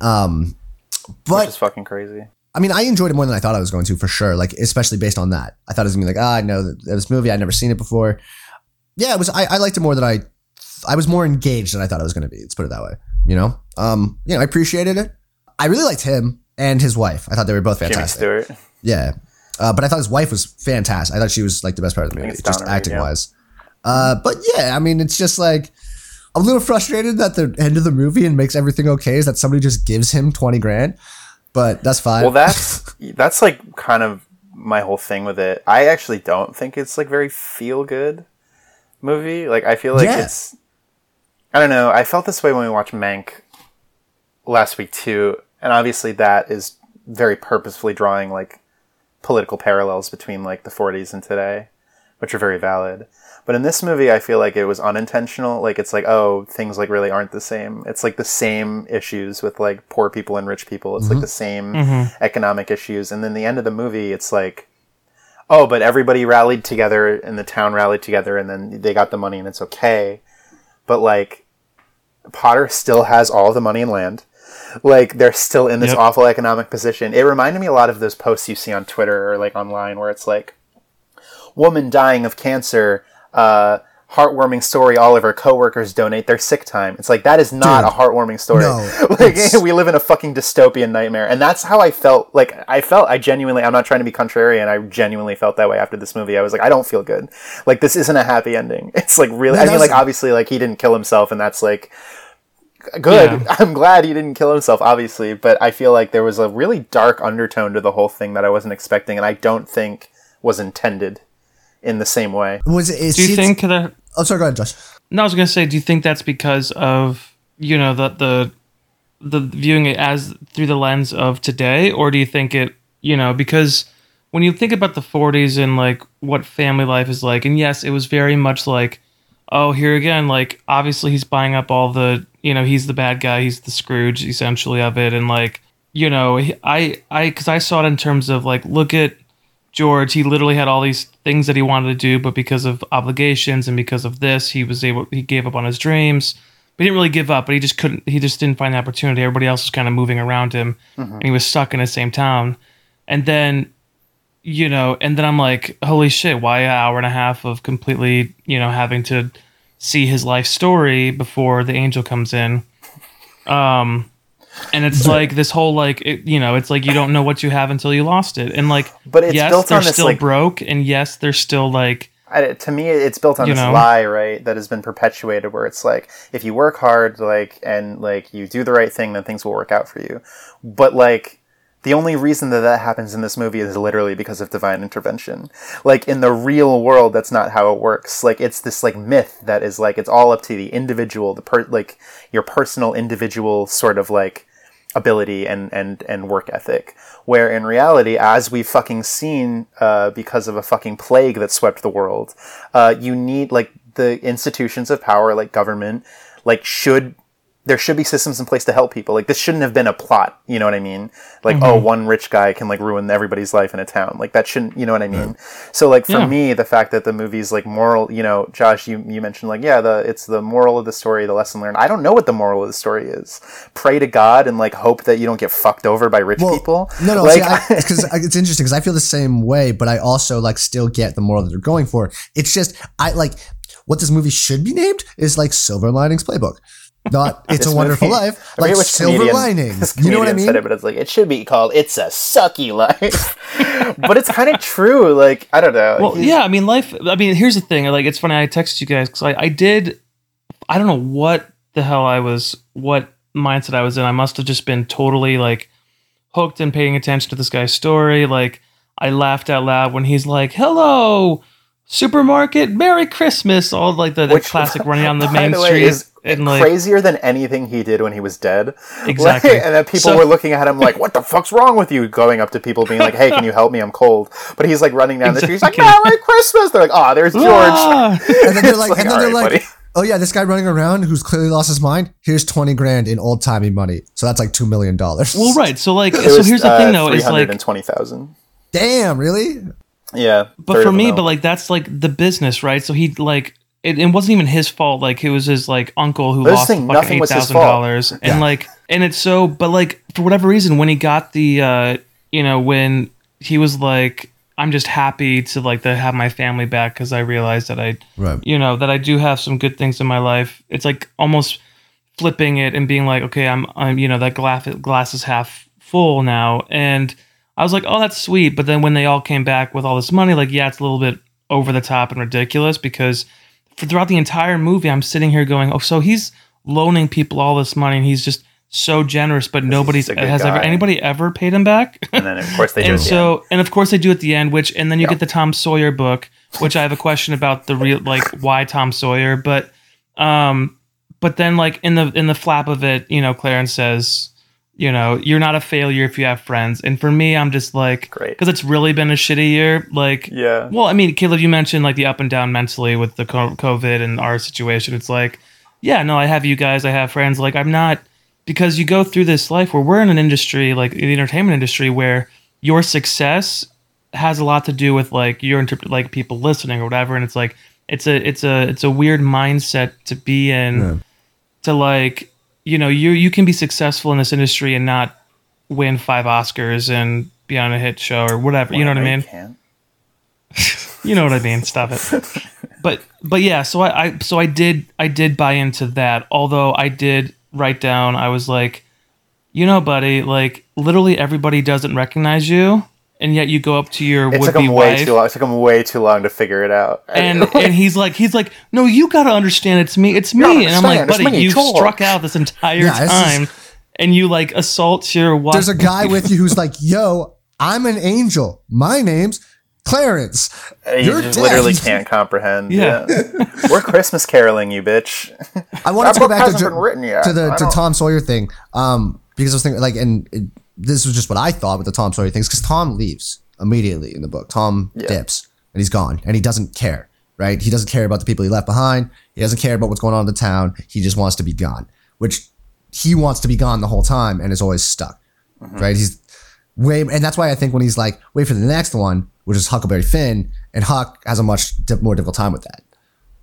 Um, which but is fucking crazy. I mean, I enjoyed it more than I thought I was going to for sure. Like, especially based on that, I thought it was gonna be like, ah, I know this movie. I'd never seen it before. Yeah, it was. I, I liked it more than I. I was more engaged than I thought I was gonna be. Let's put it that way. You know, um, you know, I appreciated it. I really liked him and his wife. I thought they were both Jimmy fantastic. Stewart. Yeah. Uh, but I thought his wife was fantastic. I thought she was like the best part of the movie, just acting yeah. wise. Uh, but yeah, I mean, it's just like I'm a little frustrated that the end of the movie and makes everything okay is that somebody just gives him twenty grand, but that's fine. Well, that's that's like kind of my whole thing with it. I actually don't think it's like very feel good movie. Like I feel like Yeah. it's I don't know. I felt this way when we watched Mank last week too, and obviously that is very purposefully drawing like political parallels between like the 40s and today, which are very valid. But in this movie, I feel like it was unintentional. Like it's like, oh, things like really aren't the same. It's like the same issues with like poor people and rich people. It's like mm-hmm. the same mm-hmm. economic issues. And then the end of the movie, it's like, oh, but everybody rallied together and the town rallied together and then they got the money and it's okay. But like, Potter still has all the money and land. Like they're still in this Yep. awful economic position. It reminded me a lot of those posts you see on Twitter or like online where it's like, woman dying of cancer, uh, heartwarming story. All of her coworkers donate their sick time. It's like that is not Dude, a heartwarming story. no, like it's- we live in a fucking dystopian nightmare, and that's how I felt. Like I felt, I genuinely, I'm not trying to be contrarian. I genuinely felt that way after this movie. I was like, I don't feel good. Like this isn't a happy ending. It's like really. No, I mean, like obviously, like he didn't kill himself, and that's like good. Yeah. I'm glad he didn't kill himself, obviously, but I feel like there was a really dark undertone to the whole thing that I wasn't expecting, and I don't think was intended in the same way. was it? it Do you seems- think that? Oh, sorry. Go ahead, Josh. No, I was gonna say, do you think that's because of you know the the the viewing it as through the lens of today, or do you think it you know because when you think about the 40s and like what family life is like, and yes, it was very much like, oh, here again, like obviously he's buying up all the you know he's the bad guy, he's the Scrooge essentially of it, and like you know I I because I saw it in terms of like look at George, he literally had all these things that he wanted to do, but because of obligations and because of this, he was able he gave up on his dreams. But he didn't really give up, but he just couldn't he just didn't find the opportunity. Everybody else was kind of moving around him and he was stuck in the same town. And then you know, and then I'm like, holy shit, why an hour and a half of completely, you know, having to see his life story before the angel comes in. Um and it's like this whole like it, you know it's like you don't know what you have until you lost it and like But it's yes built they're on this, still like- broke and yes they're still like I, to me it's built on this know? lie right that has been perpetuated where it's like if you work hard like and like you do the right thing then things will work out for you but like the only reason that that happens in this movie is literally because of divine intervention. Like in the real world that's not how it works. Like it's this like myth that is like it's all up to the individual the per like your personal individual sort of like ability and and and work ethic. Where in reality as we've fucking seen uh, because of a fucking plague that swept the world uh, you need like the institutions of power like government like should there should be systems in place to help people. Like this shouldn't have been a plot you know what i mean? Like oh mm-hmm. one rich guy can like ruin everybody's life in a town. Like that shouldn't you know what i mean? So like for Yeah. me the fact that the movie's like moral you know josh you, you mentioned like yeah the it's the moral of the story the lesson learned. I don't know what the moral of the story is. Pray to god and like hope that you don't get fucked over by rich Well, people. No, no, like because it's interesting because I feel the same way, but I also like still get the moral that they're going for. It's just I like what this movie should be named is like Silver Linings Playbook, not It's a Wonderful movie- Life, like Silver Linings. You know what I mean? Said it, but it's like it should be called "It's a Sucky Life," but it's kind of true. Like I don't know. well yeah i mean life i mean here's the thing like it's funny i texted you guys because I, I did i don't know what the hell i was what mindset i was in i must have just been totally like hooked and paying attention to this guy's story like i laughed out loud when he's like hello supermarket merry christmas all like the, the Which, classic running on the by main the way, street is and like crazier than anything he did when he was dead. Exactly. Like, and then people So- were looking at him like, "What the fuck's wrong with you?" Going up to people, being like, "Hey, can you help me? I'm cold." But he's like running down the street. He's like, "Merry Christmas!" They're like, "Oh, there's George." "Ah!" And then they're like, like, and then they're "All right, like, buddy." oh yeah, this guy running around who's clearly lost his mind. Here's twenty grand in old timey money, so that's like two million dollars. well right so like It so was, here's the uh, thing though it's like 320,000. Damn, really? Yeah, but for me mil. but like that's like the business right so he like it, it wasn't even his fault. Like it was his like uncle who this lost thing, fucking nothing eight was his thousand fault. dollars, and Yeah. like, and it's so. But like for whatever reason, when he got the, uh you know, when he was like, I'm just happy to like to have my family back because I realized that I, Right. you know, that I do have some good things in my life. It's like almost flipping it and being like, okay, I'm, I'm, you know, that glass glass is half full now, and I was like, oh, that's sweet. But then when they all came back with all this money, like, yeah, it's a little bit over the top and ridiculous because for throughout the entire movie, I'm sitting here going, oh, so he's loaning people all this money and he's just so generous, but nobody's has ever anybody ever paid him back? And then of course they do. and so end. and of course they do at the end which and then you Yeah. get the tom sawyer book which i have a question about the real like why tom sawyer but um but then like in the in the flap of it you know clarence says you know you're not a failure if you have friends and for me i'm just like Great. because it's really been a shitty year like yeah, well, I mean, Caleb, you mentioned like the up and down mentally with the COVID and our situation. It's like, yeah, no, I have you guys, I have friends. Like, I'm not because you go through this life where we're in an industry like the entertainment industry where your success has a lot to do with like your interpret like people listening or whatever, and it's like it's a it's a it's a weird mindset to be in Yeah. to like you know you you can be successful in this industry and not win five Oscars and be on a hit show or whatever. You know what I mean? you know what I mean. Stop it. But but yeah, so I, I so I did I did buy into that. Although I did write down, I was like, you know, buddy, like literally everybody doesn't recognize you, and yet you go up to your It would took be him way wife. too long. It took him way too long to figure it out. And and he's like he's like no you gotta understand it's me it's me and I'm like understand, buddy you talk." struck out this entire Yeah, this is- time and you like assault your wife There's a guy with you who's like, "Yo, I'm an angel. My name's Clarence." you You're just dead. literally can't comprehend. Yeah. Yeah, we're Christmas caroling, you bitch. I wanted That to go back to, hasn't been written yet. to the to Tom Sawyer thing, um, because I was thinking like, and it, this was just what I thought with the Tom Sawyer things, because Tom leaves immediately in the book. Tom Yeah. dips and he's gone, and he doesn't care. Right? He doesn't care about the people he left behind. He doesn't care about what's going on in the town. He just wants to be gone, which he wants to be gone the whole time and is always stuck. Mm-hmm. Right? He's way, and that's why I think when he's like, wait for the next one, which is Huckleberry Finn, and Huck has a much di- more difficult time with that.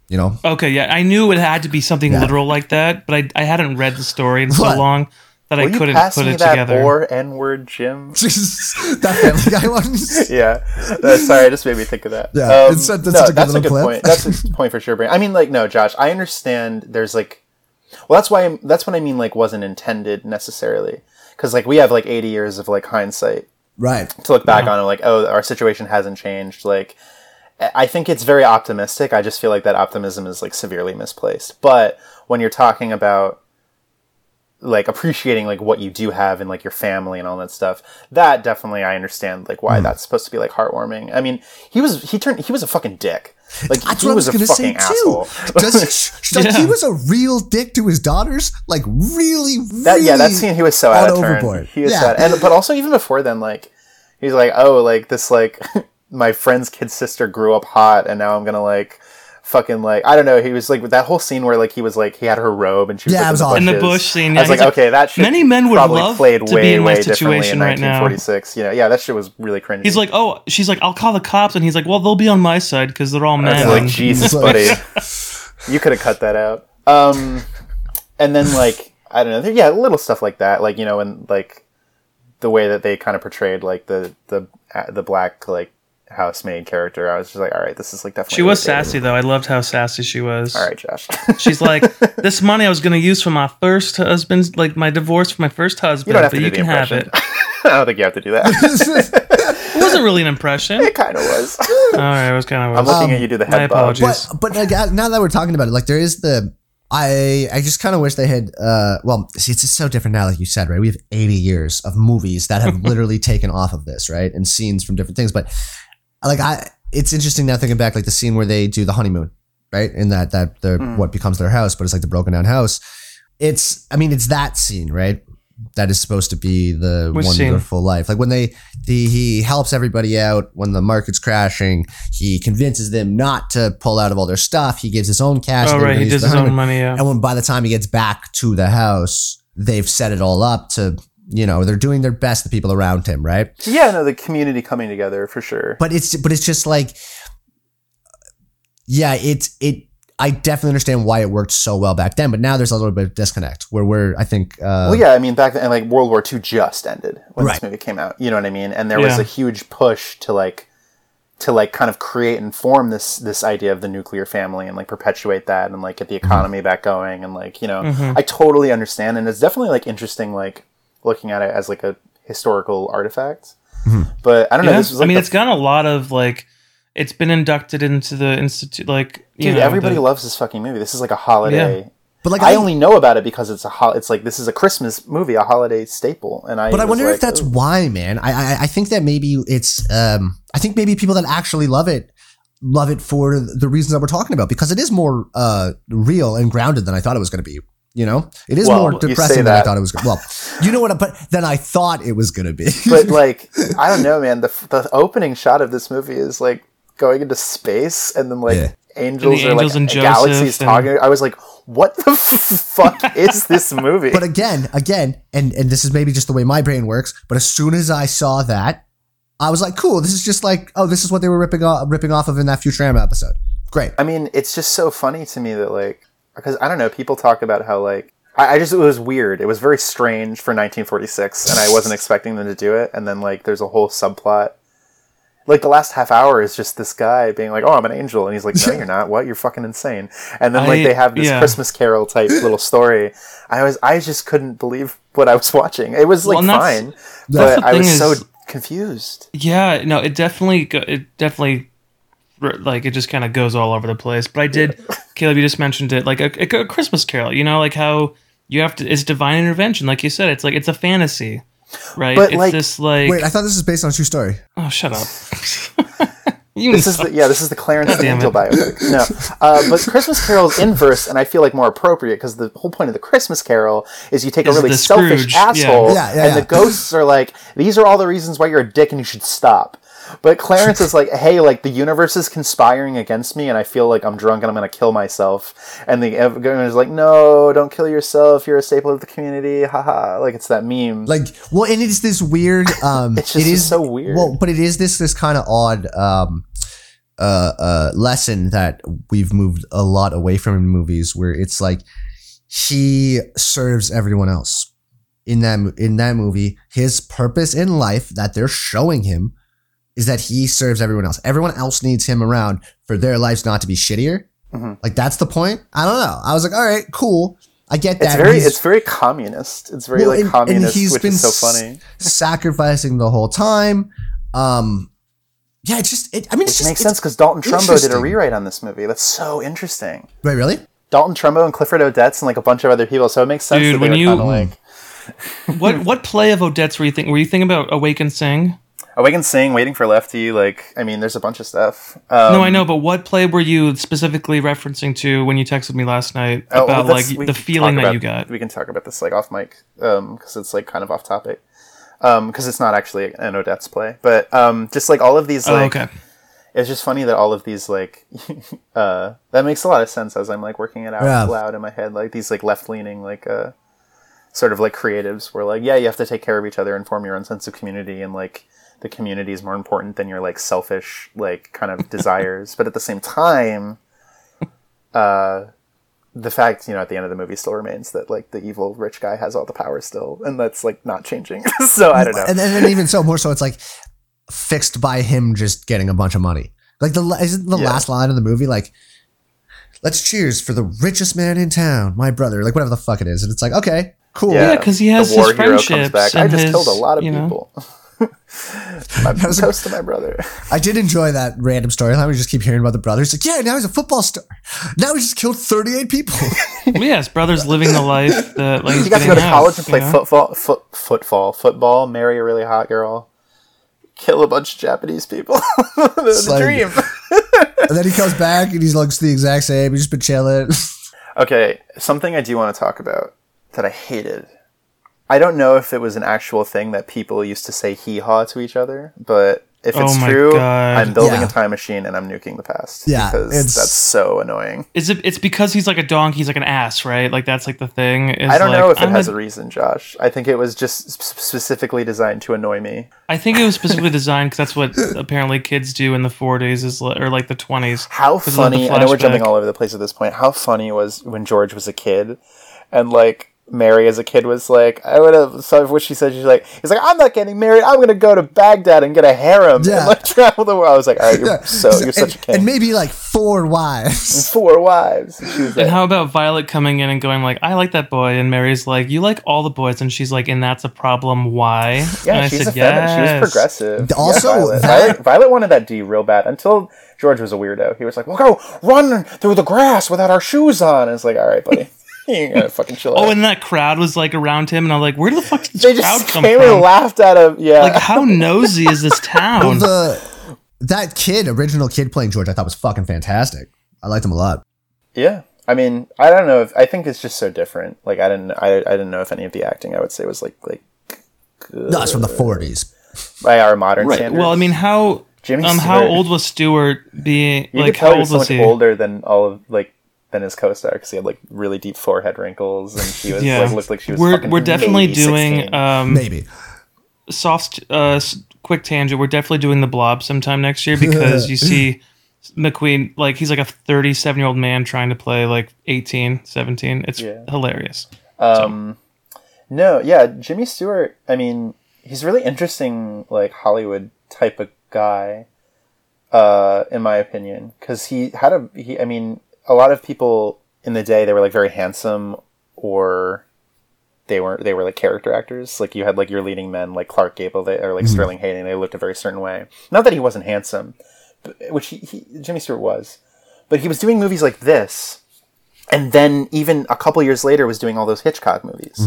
You know, okay yeah I knew it had to be something Yeah. literal like that but I I hadn't read the story in so What? long that Will I you couldn't pass put me it that together. or N word, Jim? that Family Guy one. yeah. Uh, sorry, it just made me think of that. Yeah, Um, it's- that's no, a good that's a good clip. point. That's a point for sure. Brain. I mean, like, no, Josh, I understand. There's like, well, that's why I'm, that's what I mean. Like, wasn't intended necessarily because like we have like 80 years of like hindsight Right. to look back on and like, oh, our situation hasn't changed. Like, I I think it's very optimistic. I just feel like that optimism is like severely misplaced. But when you're talking about like appreciating like what you do have and like your family and all that stuff, that definitely I understand like why hmm. that's supposed to be like heartwarming. I mean, he was he turned he was a fucking dick. Like That's he what I was was, gonna a say fucking too. asshole. Does he? sh- Like he was a real dick to his daughters. Like really, That yeah, that really scene he was so out of turn. overboard. He was Yeah. so out- and but also even before then, like he's like, oh, like this like my friend's kid sister grew up hot, and now I'm gonna like fucking like I don't know. He was like with that whole scene where like he was like he had her robe and she was Yeah, like, it was in, the awesome. In the bush scene, I yeah, was like, like, okay, that shit many men would probably love played to be way in my way differently in situation right now. 1946. You know, yeah, that shit was really cringy. He's like, oh, she's like, I'll call the cops, and he's like, well, they'll be on my side because they're all I men. was like, Jesus, buddy, you could have cut that out. Um, and then like I don't know, yeah, little stuff like that, like you know, and like the way that they kind of portrayed like the the the black like housemaid character. I was just like, all right, this is like definitely. she was sassy though. I loved how sassy she was. All right, Josh. She's like, this money I was gonna use for my first husband's, like my divorce for my first husband, you don't have but to you do the can have impression. it. I don't think you have to do that. It wasn't really an impression. it kind of was. All right, it was kind of. I'm looking at you do the my head bob. apologies. But but like uh, now that we're talking about it, like there is the I I just kind of wish they had uh well see it's just so different now like you said right we have 80 years of movies that have literally taken off of this right and scenes from different things but like I it's interesting now thinking back like the scene where they do the honeymoon right in that that the Mm. what becomes their house but it's like the broken down house it's I mean it's that scene right that is supposed to be the Which scene? wonderful life like when they the he helps everybody out when the market's crashing he convinces them not to pull out of all their stuff he gives his own cash oh and right, he does his own money. Yeah. and when by the time he gets back to the house they've set it all up to you know they're doing their best the people around him right Yeah, no, the community coming together for sure. but it's but it's just like yeah it's it I definitely understand why it worked so well back then, but now there's a little bit of disconnect where we're, I think, uh, Well, yeah, I mean, back then, like World War II just ended when Right. this movie came out. You know what I mean? And there was a huge push to like, to like kind of create and form this this idea of the nuclear family and like perpetuate that and like get the economy back going and like you know, I totally understand and it's definitely like interesting like looking at it as like a historical artifact. But I don't know. This was like I mean, the it's gotten a lot of like, it's been inducted into the institute. Like, you Dude, know, everybody the- loves this fucking movie. This is like a holiday. but like I only know about it because it's a ho- it's like this is a Christmas movie, a holiday staple, and I. But I was wonder if that's "Ooh." why, man. I, I I think that maybe it's um I think maybe people that actually love it love it for the reasons that we're talking about because it is more uh real and grounded than I thought it was going to be. You know, it is Well, more depressing than I thought it was. Gonna, well, you know what? But than I thought it was going to be. But like, I don't know, man. The the opening shot of this movie is like going into space, and then like Yeah. angels And the or like and galaxies Joseph and- talking. I was like, what the fuck is this movie? but again, again, and and this is maybe just the way my brain works. But as soon as I saw that, I was like, cool. This is just like, oh, this is what they were ripping off, ripping off of in that Futurama episode. Great. I mean, it's just so funny to me that like because I don't know, people talk about how like I, I just it was weird. It was very strange for 1946, and I wasn't expecting them to do it. And then like there's a whole subplot. Like the last half hour is just this guy being like, "Oh, I'm an angel," and he's like, "No, you're not. What? You're fucking insane." And then like I- they have this yeah. Christmas Carol type little story. I was I just couldn't believe what I was watching. It was like Well, that's- fine, that's but I was thing so confused. Yeah, no, it definitely, go- it definitely, like, it just kind of goes all over the place. But I did, Caleb, you just mentioned it, like a, a Christmas Carol. You know, like how you have to. It's divine intervention, like you said. It's like it's a fantasy, right? But, it's like- this like. Wait, I thought this was based on a true story. oh, shut up. you This is the, yeah, this is the Clarence damn Angel it. biopic. No, uh, but Christmas Carol is inverse, and I feel like more appropriate because the whole point of the Christmas Carol is you take Is a really selfish Scrooge, yeah. asshole, Yeah, yeah, and the ghosts are like, "These are all the reasons why you're a dick and you should stop." But Clarence is like, "Hey, like the universe is conspiring against me, and I feel like I'm drunk and I'm gonna kill myself." And the government is like, "No, don't kill yourself. You're a staple of the community." Haha! Like it's that meme. Like, well, and it's this weird. Um, It's just it is so weird. Well, but it is this this kind of odd um, uh, uh, lesson that we've moved a lot away from in movies, where it's like he serves everyone else in that in that movie. His purpose in life that they're showing him is that he serves everyone else. Everyone else needs him around for their lives not to be shittier. Mhm. Like that's the point. I don't know. I was like, all right, cool. I get that. it's very, it's very communist. It's very well, like and- and communist, he's which been is so s- funny. sacrificing the whole time. Um, yeah, it just, it, I mean, It just, makes sense because Dalton Trumbo did a rewrite on this movie. That's so interesting. Wait, really? Dalton Trumbo and Clifford Odets and like a bunch of other people. So it makes sense Dude, that they when were you- kind of like what what play of Odets were you think? Were you thinking about Awake and Sing? Awake and Sing, Waiting for Lefty. Like, I mean, there's a bunch of stuff. Um, no, I know, but what play were you specifically referencing to when you texted me last night oh, well, about like the feeling that about- you got? We can talk about this like off mic because it's like kind of off topic. Because it's not actually an Odets play, but um, just like all of these, Oh, like, okay. it's just funny that all of these like uh that makes a lot of sense as i'm like working it out Yeah. loud in my head like these like left leaning like uh sort of like creatives where like yeah you have to take care of each other and form your own sense of community and like the community is more important than your like selfish like kind of desires but at the same time uh the fact you know at the end of the movie still remains that like the evil rich guy has all the power still and that's like not changing so i don't know And then even so, more so, it's like fixed by him just getting a bunch of money. Like the isn't the Yeah. last line of the movie like, "Let's cheers for the richest man in town, my brother." Like whatever the fuck it is, and it's like, okay, cool. Yeah, 'cause he has the war his hero comes friendships back. I and just his, killed a lot of you know. people. My was a- toast to my brother. I did enjoy that random storyline. We just keep hearing about the brothers. Like, yeah, now he's a football star. Now he just killed thirty-eight people. Well, yeah, his brother's living the life that like he's He got to go to out, college and you play know? football, foot, football, football, marry a really hot girl, kill a bunch of Japanese people. the like- dream. and then he comes back and he looks the exact same. He's just been chilling. Okay, something I do want to talk about that I hated. I don't know if it was an actual thing that people used to say hee haw to each other, but If Oh it's my true, God. I'm building Yeah. a time machine and I'm nuking the past. Yeah, because it's- that's so annoying. Is it? It's because he's like a donkey. He's like an ass, right? Like that's like the thing. is, I don't like, know if it I'm has a- a reason, Josh. I think it was just sp- specifically designed to annoy me. I think it was specifically designed because that's what apparently kids do in the 40s, is or like the 20s. How Because of the funny! I know we're jumping all over the place at this point. How funny was when George was a kid, and like Mary as a kid was like, I would have. So what she said, she's like, he's like, I'm not getting married. I'm gonna go to Baghdad and get a harem Yeah. and like travel the world. I was like, all right, you're so you're and, such a king. and maybe like four wives. Four wives. And she was like, And how about Violet coming in and going like, "I like that boy," and Mary's like, "You like all the boys," and she's like, "And that's a problem. Why?" yeah, and I she's said, a feminist. She was progressive. Also, Yeah, Violet. that- Violet, Violet wanted that D real bad until George was a weirdo. He was like, "We'll go run through the grass without our shoes on." And it's like, all right, buddy, you gotta fucking chill out. Oh, and that crowd was like around him, and I'm like, "Where the fuck did this they crowd come came from?" and laughed at him. Yeah, Like, how nosy is this Well, town? the that kid, original kid playing George, I thought was fucking fantastic. I liked him a lot. Yeah, I mean, I don't know if I think it's just so different. Like, I didn't, I, I didn't know if any of the acting I would say was like like No, it's from the forties. by our modern Right. standards. well, I mean, how Jimmy um how old was Stewart being? You like, could tell how old was so was much he? older than all of like than his co-star because he had like really deep forehead wrinkles and she was Yeah, like looked like she was. we're fucking we're definitely maybe doing um Maybe. soft uh quick tangent. We're definitely doing the Blob sometime next year because you see McQueen like he's like a 37 year old man trying to play like 18, 17. It's Yeah. hilarious. Um, no, yeah, Jimmy Stewart. I mean, he's really interesting, like Hollywood type of guy, uh, in my opinion, because he had a. He, I mean, a lot of people in the day they were like very handsome, or they weren't. They were like character actors. Like you had like your leading men, like Clark Gable, they, or like mm-hmm. Sterling Hayden. They looked a very certain way. Not that he wasn't handsome, but, which he, he Jimmy Stewart was, but he was doing movies like this and then even a couple years later was doing all those Hitchcock movies,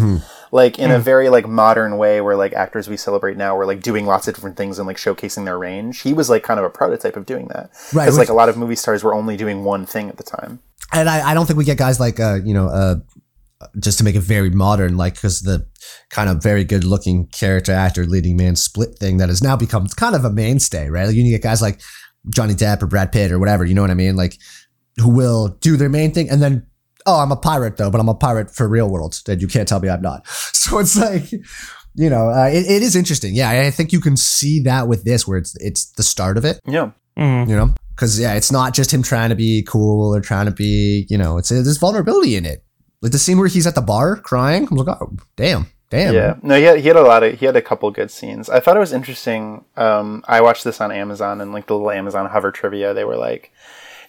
like in a very like modern way, where like actors we celebrate now were like doing lots of different things and like showcasing their range. He was like kind of a prototype of doing that, Right, Because which- like a lot of movie stars were only doing one thing at the time. and I, I don't think we get guys like uh you know uh just to make it very modern like because the kind of very good looking character actor leading man split thing that has now become kind of a mainstay right? Like you get guys like johnny depp or brad pitt or whatever you know what i mean? Like who will do their main thing and then oh i'm a pirate though but i'm a pirate for real world and you can't tell me i'm not so it's like you know uh, it, it is interesting yeah i think you can see that with this where it's it's the start of it Yeah, Mhm. you know because yeah it's not just him trying to be cool or trying to be you know it's there's vulnerability in it like the scene where he's at the bar crying i'm like oh damn damn yeah. No, he had, he had a lot of he had a couple good scenes. I thought it was interesting. Um, I watched this on Amazon and like the little Amazon hover trivia. They were like,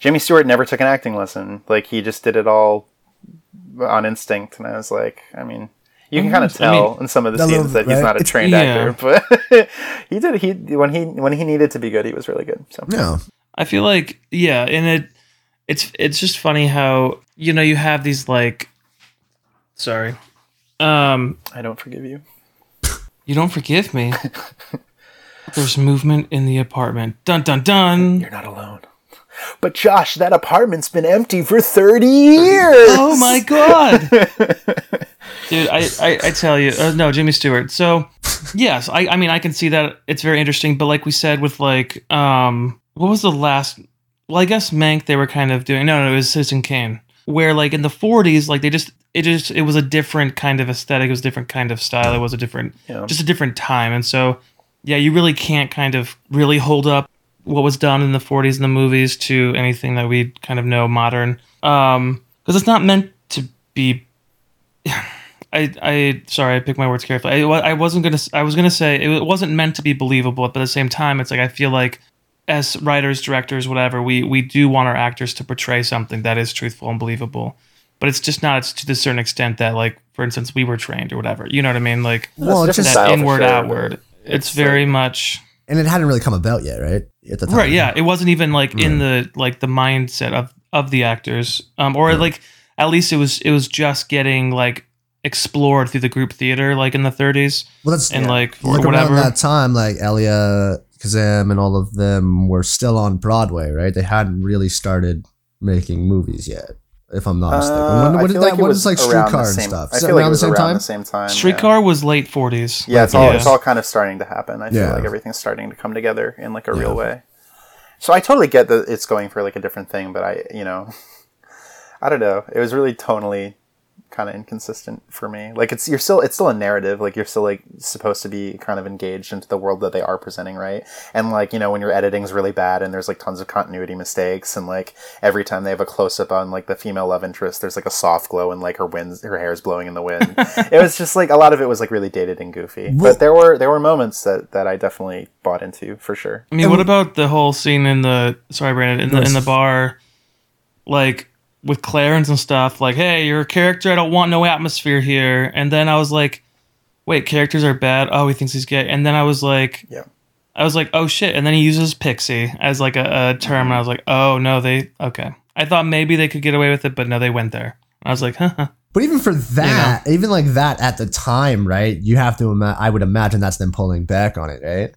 Jimmy Stewart never took an acting lesson. Like he just did it all on instinct. And I was like, I mean. You can kind of I mean, tell in some of the scenes little that bit, he's right? not a It's- trained yeah. actor, but he did. He when he when he needed to be good, he was really good. So no I feel like yeah, and it it's it's just funny how you know you have these like sorry. Um I don't forgive you. you don't forgive me. There's movement in the apartment. Dun dun dun. You're not alone. But Josh, that apartment's been empty for thirty years. Oh my god. Dude, I, I, I tell you, uh, no, Jimmy Stewart. So, yes, I, I mean, I can see that it's very interesting, but like we said, with like, um, what was the last? Well, I guess Mank they were kind of doing. No, no, it was Citizen Kane, where like in the '40s, like they just, it just, it was a different kind of aesthetic, it was a different kind of style, it was a different, Yeah. just a different time, and so, yeah, you really can't kind of really hold up what was done in the 40s in the movies to anything that we kind of know modern, um, because it's not meant to be I, I sorry I picked my words carefully. I, I wasn't gonna I was gonna say it wasn't meant to be believable, but at the same time, it's like I feel like as writers, directors, whatever, we we do want our actors to portray something that is truthful and believable. But it's just not. It's to the certain extent that, like, for instance, we were trained or whatever. You know what I mean? Like Well, it's just- that inward, sure, outward. but It's, very much and it hadn't really come about yet right? At the time right. Yeah, it wasn't even like in the like the mindset of of the actors, um, or like at least it was it was just getting like explored through the group theater, like in the 30s. well that's and like or look whatever. around that time like elia kazan and all of them were still on broadway right? They hadn't really started making movies yet if I'm not mistaken. Uh, when, I when did feel that? like it was like streetcar the and stuff? I feel like it around the same around time? the same time. yeah. Streetcar was late 40s. Yeah, it's all Yeah. it's all kind of starting to happen. I feel Yeah. like everything's starting to come together in like a Yeah. real way. So I totally get that it's going for like a different thing, but I, you know, I don't know. It was really tonally kind of inconsistent for me. Like it's you're still it's still a narrative. Like you're still like supposed to be kind of engaged into the world that they are presenting, right? And like you know when your editing's really bad and there's like tons of continuity mistakes and like every time they have a close up on like the female love interest, there's like a soft glow and like her winds her hair's blowing in the wind. it was just like a lot of it was like really dated and goofy. Well- but there were there were moments that that I definitely bought into for sure. I mean, what about the whole scene in the sorry, Brandon, in the in the bar, like with Clarence and stuff? Like, hey, you're a character. I don't want no atmosphere here. And then I was like, wait, characters are bad. Oh, he thinks he's gay. And then I was like, Yeah. I was like, oh shit. And then he uses pixie as like a, a term. And I was like, oh no, they okay. I thought maybe they could get away with it, but no, they went there. I was like, huh. But even for that, even like that at the time, right? You have to. Ima- I would imagine that's them pulling back on it, right?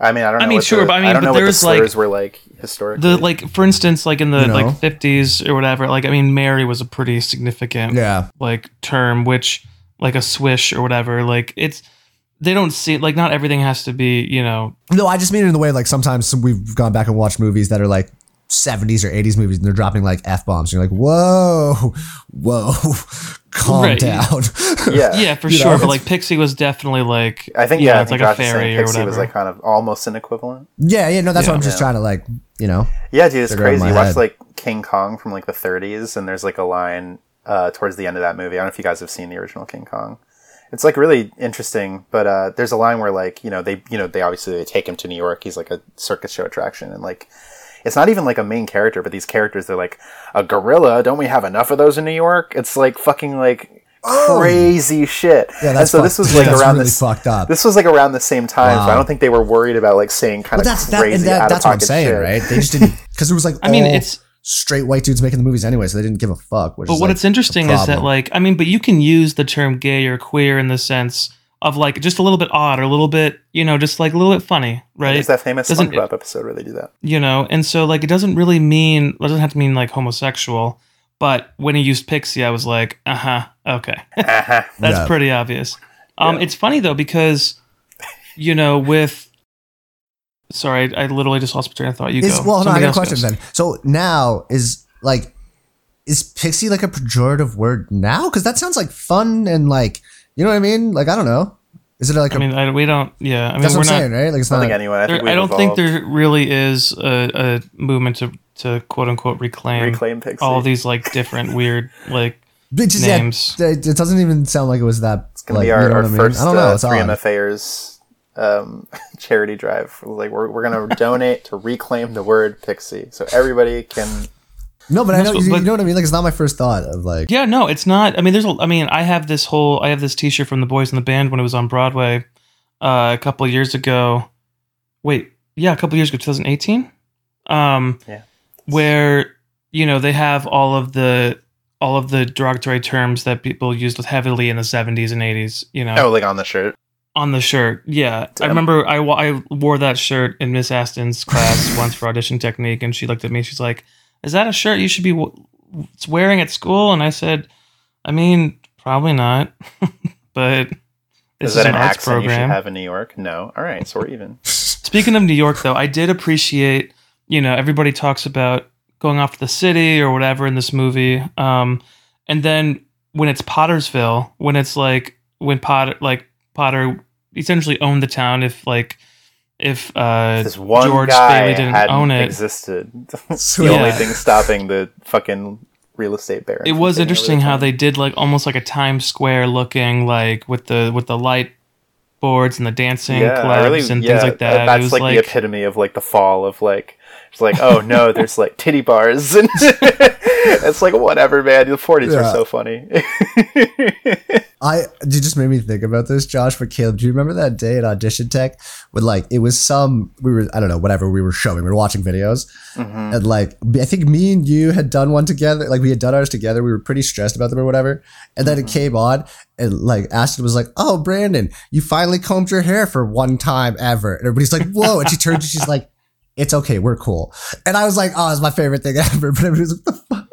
I mean, I don't know. I mean, sure, the, but I mean, don't but know what the there's, like, slurs were like historically. The like, for instance, like in the You know? like fifties or whatever. Like, I mean, Mary was a pretty significant Yeah. like term which like a swish or whatever like it's they don't see like not everything has to be you know No, I just mean it in the way like sometimes we've gone back and watched movies that are like 70s or 80s movies and they're dropping like f bombs. And you're like, whoa, whoa, calm Right. down. yeah, yeah for You sure know, but like pixie was definitely like I think you yeah, know, I it's think like a Josh is fairy or Pixie whatever was like kind of almost an equivalent. yeah, yeah, no, that's Yeah. what I'm just Yeah. trying to like, you know. Yeah, dude, it's Figure out in crazy. You watch like King Kong from like the 30s, and there's like a line uh, towards the end of that movie. I don't know if you guys have seen the original King Kong. It's like really interesting, but uh, there's a line where like you know they you know they obviously they take him to New York. He's like a circus show attraction, and like it's not even like a main character, but these characters they're like a gorilla. Don't we have enough of those in New York? It's like fucking like oh! crazy shit. Oh! Yeah, and that's so fucked- this was like that's around really this fucked up. This was like around the same time, so I don't think they were worried about like saying kind But of that's that, crazy and that, that's what I'm saying, shit. right? They just didn't because it was like i mean it's straight white dudes making the movies anyway, so they didn't give a fuck. Which but is, what like, it's interesting is that problem. like i mean but you can use the term gay or queer in the sense of like just a little bit odd or a little bit you know just like a little bit funny right There's that famous Doesn't- SpongeBob episode where they do that. you know and so like it doesn't really mean it doesn't have to mean like homosexual but when he used pixie i was like uh-huh okay Uh-huh. That's Yeah. pretty obvious. Um, Yeah. It's funny though because, you know, with. Sorry, I, I literally just lost my train of thought. You Is go. well, no, I got a else question goes. then. So now is like, is pixie like a pejorative word now? Because that sounds like fun and like, you know what I mean? Like I don't know. Is it like I a? mean, I, we don't. Yeah, I mean, that's we're what I'm not. saying, right? Like it's not. don't think anyone. I, think there, we've I don't think there really is a, a movement to to quote unquote reclaim, reclaim Pixie. all these like different weird like It just, names. it, it doesn't even sound like it was that. It's gonna like, be our, you know our I mean? first I don't know. uh, It's 3 odd. MFAers um, charity drive. Like we're, we're gonna donate to reclaim the word pixie, so everybody can. No, but I know what- you, but- you know what I mean. Like it's not my first thought of like. Yeah, no, it's not. I mean, there's. A, I mean, I have this whole. I have this T-shirt from the Boys in the Band when it was on Broadway, uh, a couple of years ago. Wait, yeah, a couple of years ago, 2018. Um, Yeah. where you know they have all of the all of the derogatory terms that people used heavily in the 70s and 80s. You know, Oh, like on the shirt. on the shirt. Yeah, I remember I, I wore that shirt in Miss Aston's class once for audition technique, and she looked at me. She's like, "Is that a shirt you should be w- wearing at school?" And I said, "I mean, probably not, but this Is that an, an arts accent you should have in New York? No. All right, so we're even. Speaking of New York, though, I did appreciate. You know, everybody talks about going off to the city or whatever in this movie, um, and then when it's Pottersville, when it's like when Potter, like Potter, essentially owned the town. If like if uh, This one George guy Bailey didn't hadn't own it. existed. the Sweet. only thing stopping the fucking real estate baron. it was interesting how they did like almost like a Times Square looking like with the with the light boards and the dancing yeah, clubs really, and yeah, things like that. That's it was like, like, the epitome of like the fall of like, it's like, oh no, there's like titty bars, and it's like whatever, man. The 40s Yeah. are so funny. I you just made me think about this, Josh. But Caleb, do you remember that day at Audition Tech when like it was some we were I don't know whatever we were showing we were watching videos Mm-hmm. and like I think me and you had done one together like we had done ours together we were pretty stressed about them or whatever and then Mm-hmm. it came on and like Ashton was like oh Brandon you finally combed your hair for one time ever and everybody's like whoa and she turns and she's like it's okay we're cool and I was like oh it's my favorite thing ever but everybody was like what the fuck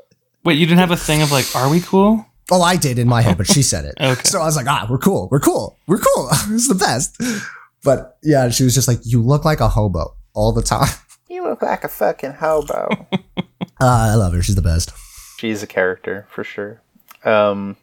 Wait, you didn't have a thing of like, are we cool? Oh, I did in my head, but she said it. Okay. So I was like, ah, we're cool. We're cool. We're cool. it's the best. But yeah, she was just like, you look like a hobo all the time. You look like a fucking hobo. Uh, I love her. She's the best. She's a character for sure. Um,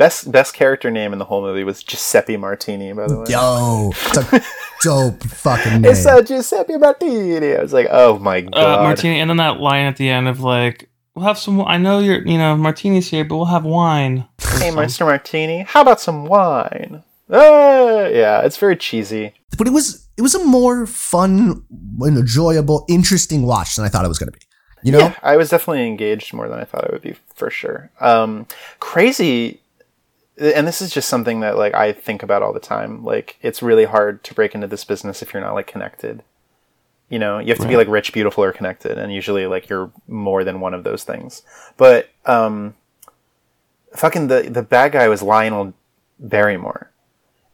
best best character name in the whole movie was Giuseppe Martini. By the way, Yo, it's a dope fucking name. it's uh, Giuseppe Martini. I was like, oh my god, Uh, Martini, and then that line at the end of like, we'll have some. I know you're, you know, Martini's here, but we'll have wine. Hey. Mr. Martini, how about some wine? Ah, yeah, it's very cheesy. but it was it was a more fun, and enjoyable, interesting watch than I thought it was going to be. You know, Yeah, I was definitely engaged more than I thought it would be for sure. Um, crazy, and this is just something that like I think about all the time. Like, it's really hard to break into this business if you're not like connected. You know, you have to be like rich, beautiful, or connected, and usually like you're more than one of those things. But um, fucking the the bad guy was Lionel Barrymore,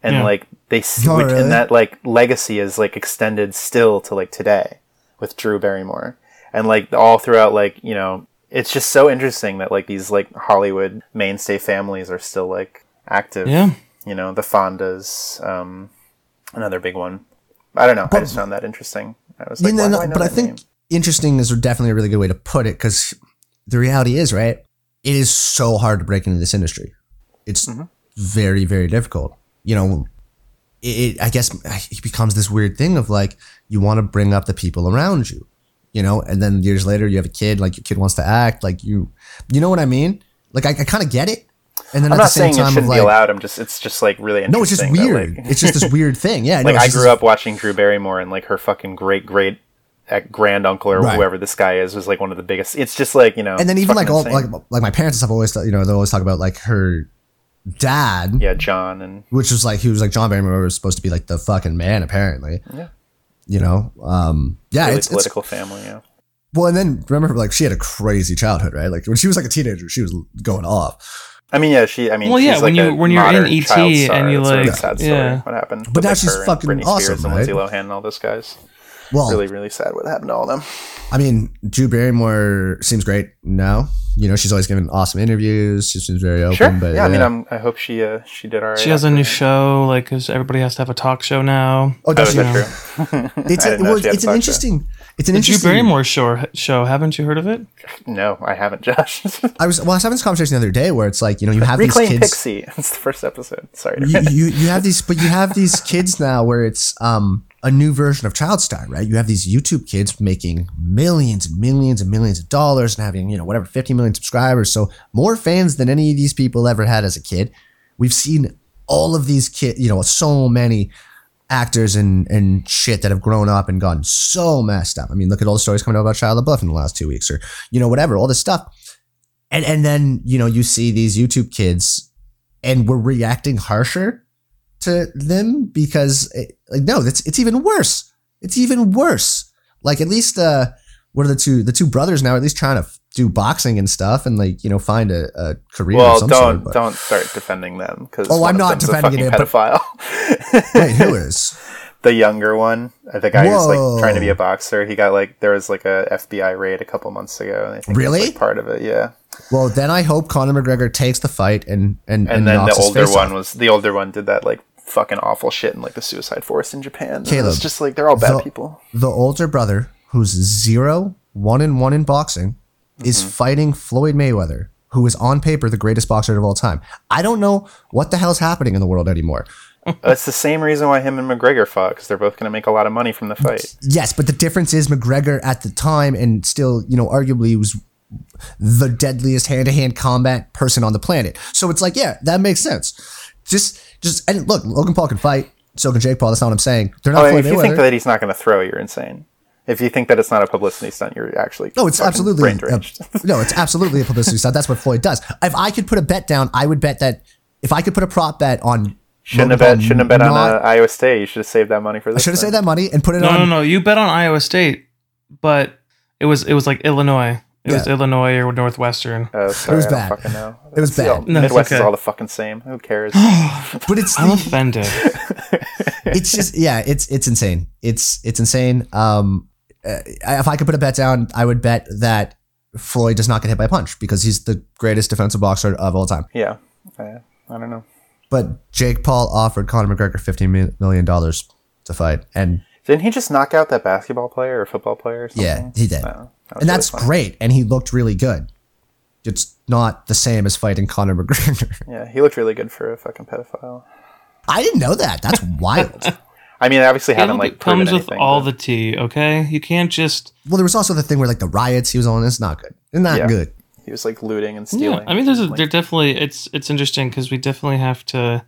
and Yeah. like they Oh, which- really? and that like legacy is like extended still to like today with Drew Barrymore, and like all throughout like you know it's just so interesting that like these like Hollywood mainstay families are still like active. Yeah. you know the Fondas, um, another big one. I don't know. I just found that interesting. I was like, know, why do no, I but I think name? interesting is definitely a really good way to put it because the reality is, right? It is so hard to break into this industry. It's Mm-hmm. very, very difficult. You know, it, it, I guess it becomes this weird thing of like you want to bring up the people around you, you know, and then years later you have a kid, like your kid wants to act, like you, you know what I mean? Like I, I kind of get it, and then I'm at not the same saying it shouldn't like, be allowed. I'm just it's just like really no, it's just weird. like- it's just this weird thing. Yeah, like no, I grew up watching Drew Barrymore and like her fucking great great eh, grand uncle or Right. whoever this guy is was like one of the biggest. It's just like you know, and then even like all insane. like like my parents and stuff always you know they always talk about like her dad yeah, John and which was like he was like John Barrymore was supposed to be like the fucking man apparently Yeah. You know um yeah really it's, it's political family. Yeah, well and then remember like she had a crazy childhood right like when she was like a teenager she was going off I mean, yeah, she. I mean, Well, she's yeah, when like you- a when you're in ET star. and you, It's like- sad story. yeah. What happened? But with, now like, she's her and fucking Britney awesome, Spears and right? Lindsay Lohan and all those guys. Well Really, really sad what happened to all of them. I mean Drew Barrymore seems great now you know she's always giving awesome interviews she seems very open Sure. but yeah, I mean, I'm, I hope she uh, she did all right. She has a new that. show, like, because everybody has to have a talk show now. oh Oh, does is she know. true? it's I a, well, it's an talk show. interesting it's an The Drew interesting Barrymore show, show. Haven't you heard of it? No, I haven't, Josh. I was well I was having this conversation the other day where it's like you know you have Reclaim these kids Pixie. It's the first episode. Sorry. you, you you have these but you have these kids now where it's um a new version of child star right? You have these youtube kids making millions and millions and millions of dollars and having you know whatever 50 million subscribers. So more fans than any of these people ever had as a kid. We've seen all of these kids you know so many actors and and shit that have grown up and gone so messed up. I mean look at all the stories coming out about shia labeouf in the last two weeks or you know whatever all this stuff. And and then you know you see these youtube kids and we're reacting harsher to them because it, like no that's it's even worse it's even worse like at least uh what are the two the two brothers now at least trying to do boxing and stuff and like you know find a, a career Well, don't sort but- don't start defending them because Oh, I'm not defending it, but- pedophile. wait who is the younger one, the guy who's like trying to be a boxer. He got like there was like a FBI raid a couple months ago. And I think Really? that's, like, part of it, yeah. well then i hope conor mcgregor takes the fight and and, And, then the older one was the older one did that like fucking awful shit in like the suicide forest in Japan. Caleb, it's just like they're all bad the- people. the older brother who's zero one and one in boxing is Mm-hmm. fighting Floyd Mayweather, who is on paper the greatest boxer of all time. I don't know what the hell's happening in the world anymore. That's the same reason why him and McGregor fought because they're both going to make a lot of money from the fight. Yes, but the difference is McGregor at the time and still, you know, arguably was the deadliest hand-to-hand combat person on the planet. So it's like, yeah, that makes sense. Just just and look, Logan Paul can fight, so can Jake Paul. That's not what I'm saying. They're not Oh, Floyd if you think that he's not going to throw, you're insane. If you think that it's not a publicity stunt, you're actually No, it's absolutely brain a, no, it's absolutely a publicity stunt. That's what Floyd does. If I could put a bet down, I would bet that if I could put a prop bet on Shouldn't have Logan bet. Paul Shouldn't have bet on not- uh, Iowa State. You should have saved that money for I this. should have thing. saved that money and put it No, on. no, no. You bet on Iowa State, but it was it was like Illinois. It was Illinois or Northwestern. Oh, sorry, was I don't bad. fucking know. It was It's all- bad. No, it's Midwest is all the fucking same. Who cares? But it's I'm offended. it's just yeah, it's it's insane. It's it's insane. Um, uh, if I could put a bet down, I would bet that Floyd does not get hit by a punch because he's the greatest defensive boxer of all time. Yeah. I, I don't know. But Jake Paul offered Conor McGregor $15 million to fight, and Didn't he just knock out that basketball player or football player or something? yeah, he did, Oh, that and really that's fun. great. And he looked really good. It's not the same as fighting Conor McGregor. Yeah, he looked really good for a fucking pedophile. I didn't know that. That's wild. I mean, I obviously haven't like proven comes with anything, all but- the tea. Okay, you can't just. well, there was also the thing where like the riots he was on. It's not good. It's not Yeah. good. He was like looting and stealing. Yeah, stealing. I mean, there's a, Like, there definitely it's it's interesting because we definitely have to,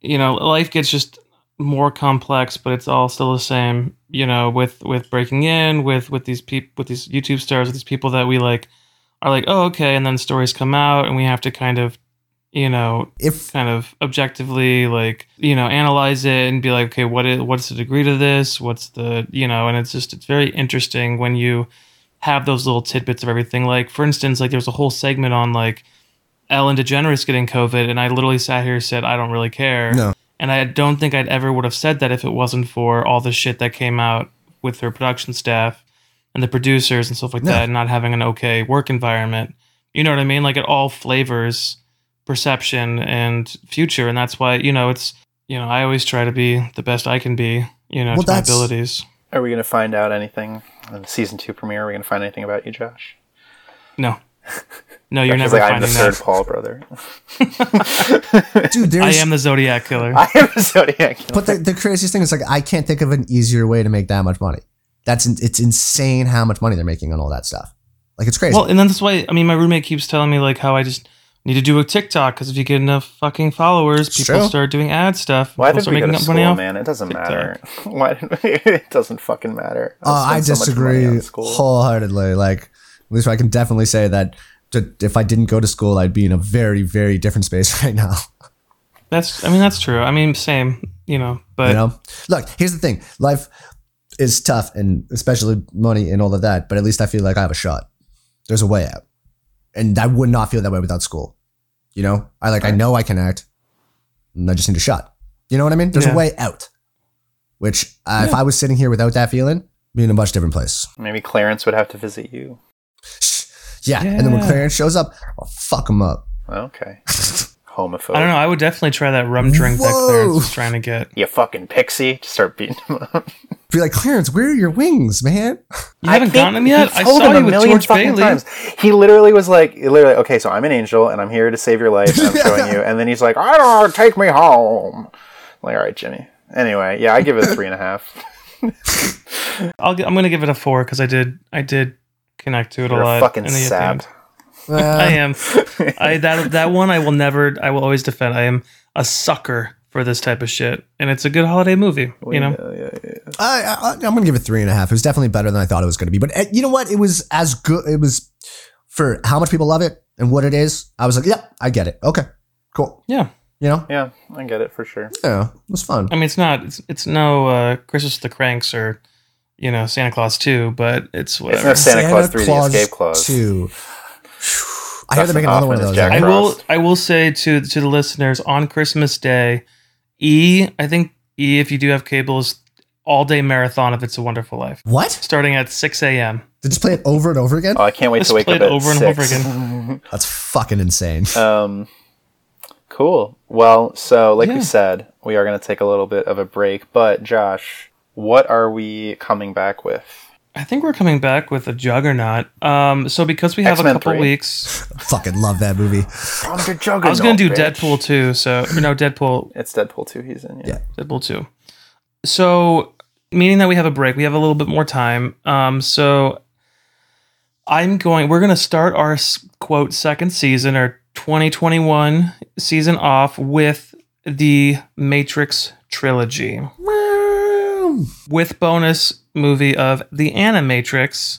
you know, life gets just more complex, but it's all still the same. You know, with with breaking in, with with these people, with these YouTube stars, with these people that we like, are like, oh, okay, and then stories come out, and we have to kind of, you know, If kind of objectively like you know analyze it and be like okay what is what's the degree to this? What's the you know and it's just it's very interesting when you have those little tidbits of everything. Like for instance like there was a whole segment on like ellen degeneres getting covid and i literally sat here and said i don't really care. No. And i don't think i'd ever would have said that if it wasn't for all the shit that came out with her production staff and the producers and stuff like No. that and not having an okay work environment you know what i mean like it all flavors perception and future and that's why you know it's you know i always try to be the best i can be you know Well, to my abilities Are we going to find out anything in the season two premiere? Are we going to find anything about you, Josh? no no you're Josh never like, I'm the finding third that Paul brother. dude, i am the zodiac killer I am the Zodiac. Killer. But the, the craziest thing is like I can't think of an easier way to make that much money. That's it's insane how much money they're making on all that stuff. Like it's crazy. well and then that's why i mean my roommate keeps telling me like how i just need to do a tiktok because if you get enough fucking followers It's people true. start doing ad stuff Why people did start we go to up school, man? It doesn't matter. Why? Did we, it doesn't fucking matter. Uh, I spent so disagree wholeheartedly. Like at least I can definitely say that to, if I didn't go to school, I'd be in a very very different space right now. that's i mean that's true i mean same you know but you know, look. Here's the thing: life is tough, and especially money and all of that. But at least I feel like I have a shot. There's a way out, and I would not feel that way without school. You know, I like I know I can act, and I just need a shot. You know what I mean? There's Yeah. a way out. Which uh, if I was sitting here without that feeling, be in a much different place. Maybe Clarence would have to visit you. Yeah, and then when Clarence shows up, I'll fuck him up. Okay. Homophobe. i don't know i would definitely try that rum drink that clarence was trying to get You fucking pixie. Just start beating him up. Be like, Clarence, where are your wings, man? you haven't gotten them yet i told saw him a you with million george fucking bailey times. He literally was like, literally, okay, so I'm an angel and I'm here to save your life. And I'm showing you, and then he's like, I don't know, take me home. I'm like, all right, Jimmy. Anyway, yeah, I give it a three and a half. I'll, i'm gonna give it a four because i did i did connect to it You're a lot a fucking in the sap. end. I am. I that that one I will never. I will always defend. I am a sucker for this type of shit, and it's a good holiday movie. You know, Yeah, yeah, yeah. I, I, I'm gonna give it three and a half. It was definitely better than I thought it was gonna be. But uh, you know what? It was as good. It was for how much people love it and what it is. I was like, yeah, I get it. Okay, cool. yeah. You know, Yeah, I get it for sure. yeah, it was fun. I mean, it's not. It's, it's no uh, Christmas with the Cranks or you know Santa Claus two, but it's It's whatever. no Santa, Claus 3 The Escape Clause. Two. I hear they're making another one of those. I will. I will say to to the listeners on Christmas Day, E. I think E. If you do have cable, is all day marathon of It's a Wonderful Life, What? starting at six a.m. They just play it over and over again? Oh, I can't wait Let's to wake play up it at over and over again. That's fucking insane. Um, cool. Well, so like Yeah. we said, we are going to take a little bit of a break. But Josh, what are we coming back with? I think we're coming back with a juggernaut. Um, so because we have X-Men a couple 3. weeks, fucking love that movie. From the Juggernaut, I was gonna do bitch. Deadpool too. So or no, Deadpool, It's Deadpool 2 he's in. Yeah. Yeah. Deadpool two. So meaning that we have a break, we have a little bit more time. Um, so I'm going. We're gonna start our quote second season or 2021 season off with the Matrix trilogy with bonus movie of The Animatrix,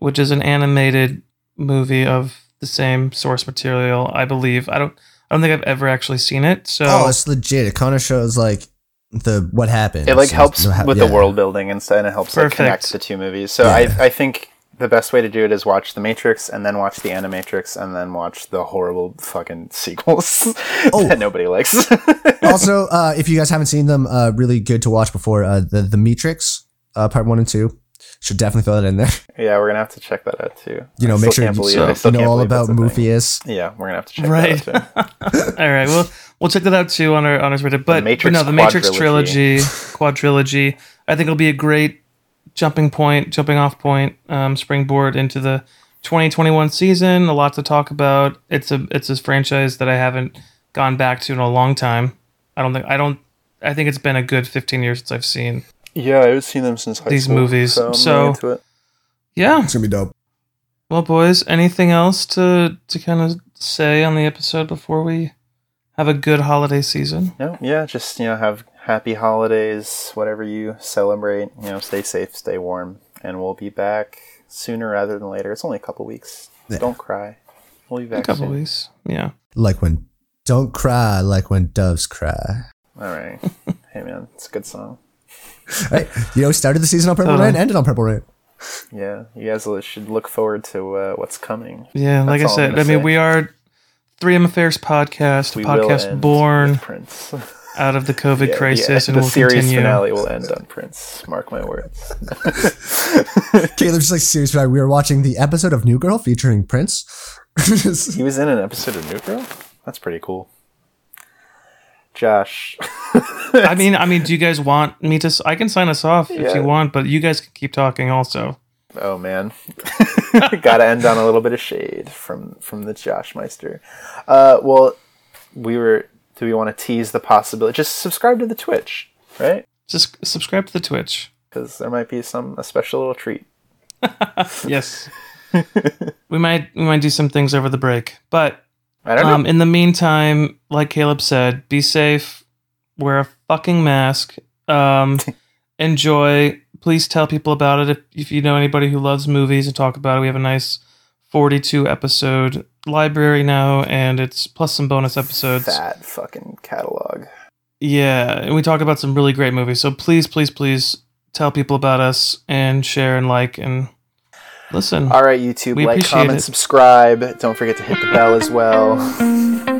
which is an animated movie of the same source material, I believe. I don't I don't think I've ever actually seen it. So Oh, it's legit. It kind of shows like the what happened. It like So- helps ha- with yeah. the world building and stuff, and it helps like connect the two movies. So Yeah. I I think the best way to do it is watch The Matrix and then watch The Animatrix and then watch the horrible fucking sequels Oh. that nobody likes. also, uh, if you guys haven't seen them, uh, really good to watch before uh, the the Matrix uh, part one and two. Should definitely throw that in there. Yeah, we're gonna have to check that out too. You know, I make sure you, so- you know all about that's a thing. Moofius. Yeah, we're gonna have to check Right. that out too. All right, well, we'll check that out too on our on our Twitter. But, but Matrix no, the Matrix quadrilogy. trilogy, quadrilogy. I think it'll be a great jumping point, jumping off point, um, springboard into the 2021 season. A lot to talk about. It's a it's a franchise that I haven't gone back to in a long time. I don't think I don't. I think it's been a good 15 years since I've seen. Yeah, I haven't seen them since high These school, movies, So, so- it. Yeah. It's gonna be dope. Well, boys, anything else to to kind of say on the episode before we have a good holiday season? No, yeah, just you know, have happy holidays, whatever you celebrate. You know, stay safe, stay warm, and we'll be back sooner rather than later. It's only a couple weeks. Yeah. Don't cry. We'll be A back couple soon. weeks. Yeah. Like when don't cry like when doves cry. All right. hey man, it's a good song. Right? You know, we started the season on Purple Totally. Rain, ended on Purple Rain. Yeah, you guys should look forward to uh, what's coming. Yeah, like I That's all I'm said, I mean, say. we are 3MFAers podcast, a We podcast born Prince. out of the COVID Yeah, crisis, the, and the will series continue. finale will end on Prince. Mark my words. Caleb's just like serious. Like, we were watching the episode of New Girl featuring Prince. he was in an episode of New Girl. That's pretty cool. Josh, I mean, I mean, do you guys want me to? s- I can sign us off if you want, but you guys can keep talking also. oh man, gotta end on a little bit of shade from from the Josh Meister. Uh, well, we were. Do we want to tease the possibility? Just subscribe to the Twitch, right? Just subscribe to the Twitch. Because there might be some a special little treat. Yes, we might we might do some things over the break, but I don't know. Um, in the meantime, like Caleb said, be safe, wear a fucking mask, um, enjoy. Please tell people about it if, if you know anybody who loves movies and talk about it. We have a nice 42 episode library now, and it's plus some bonus episodes. Fat fucking catalog. Yeah, and we talk about some really great movies. So please, please, please tell people about us and share and like and listen. All right, YouTube, We like, comment, it. subscribe. Don't forget to hit the bell as well.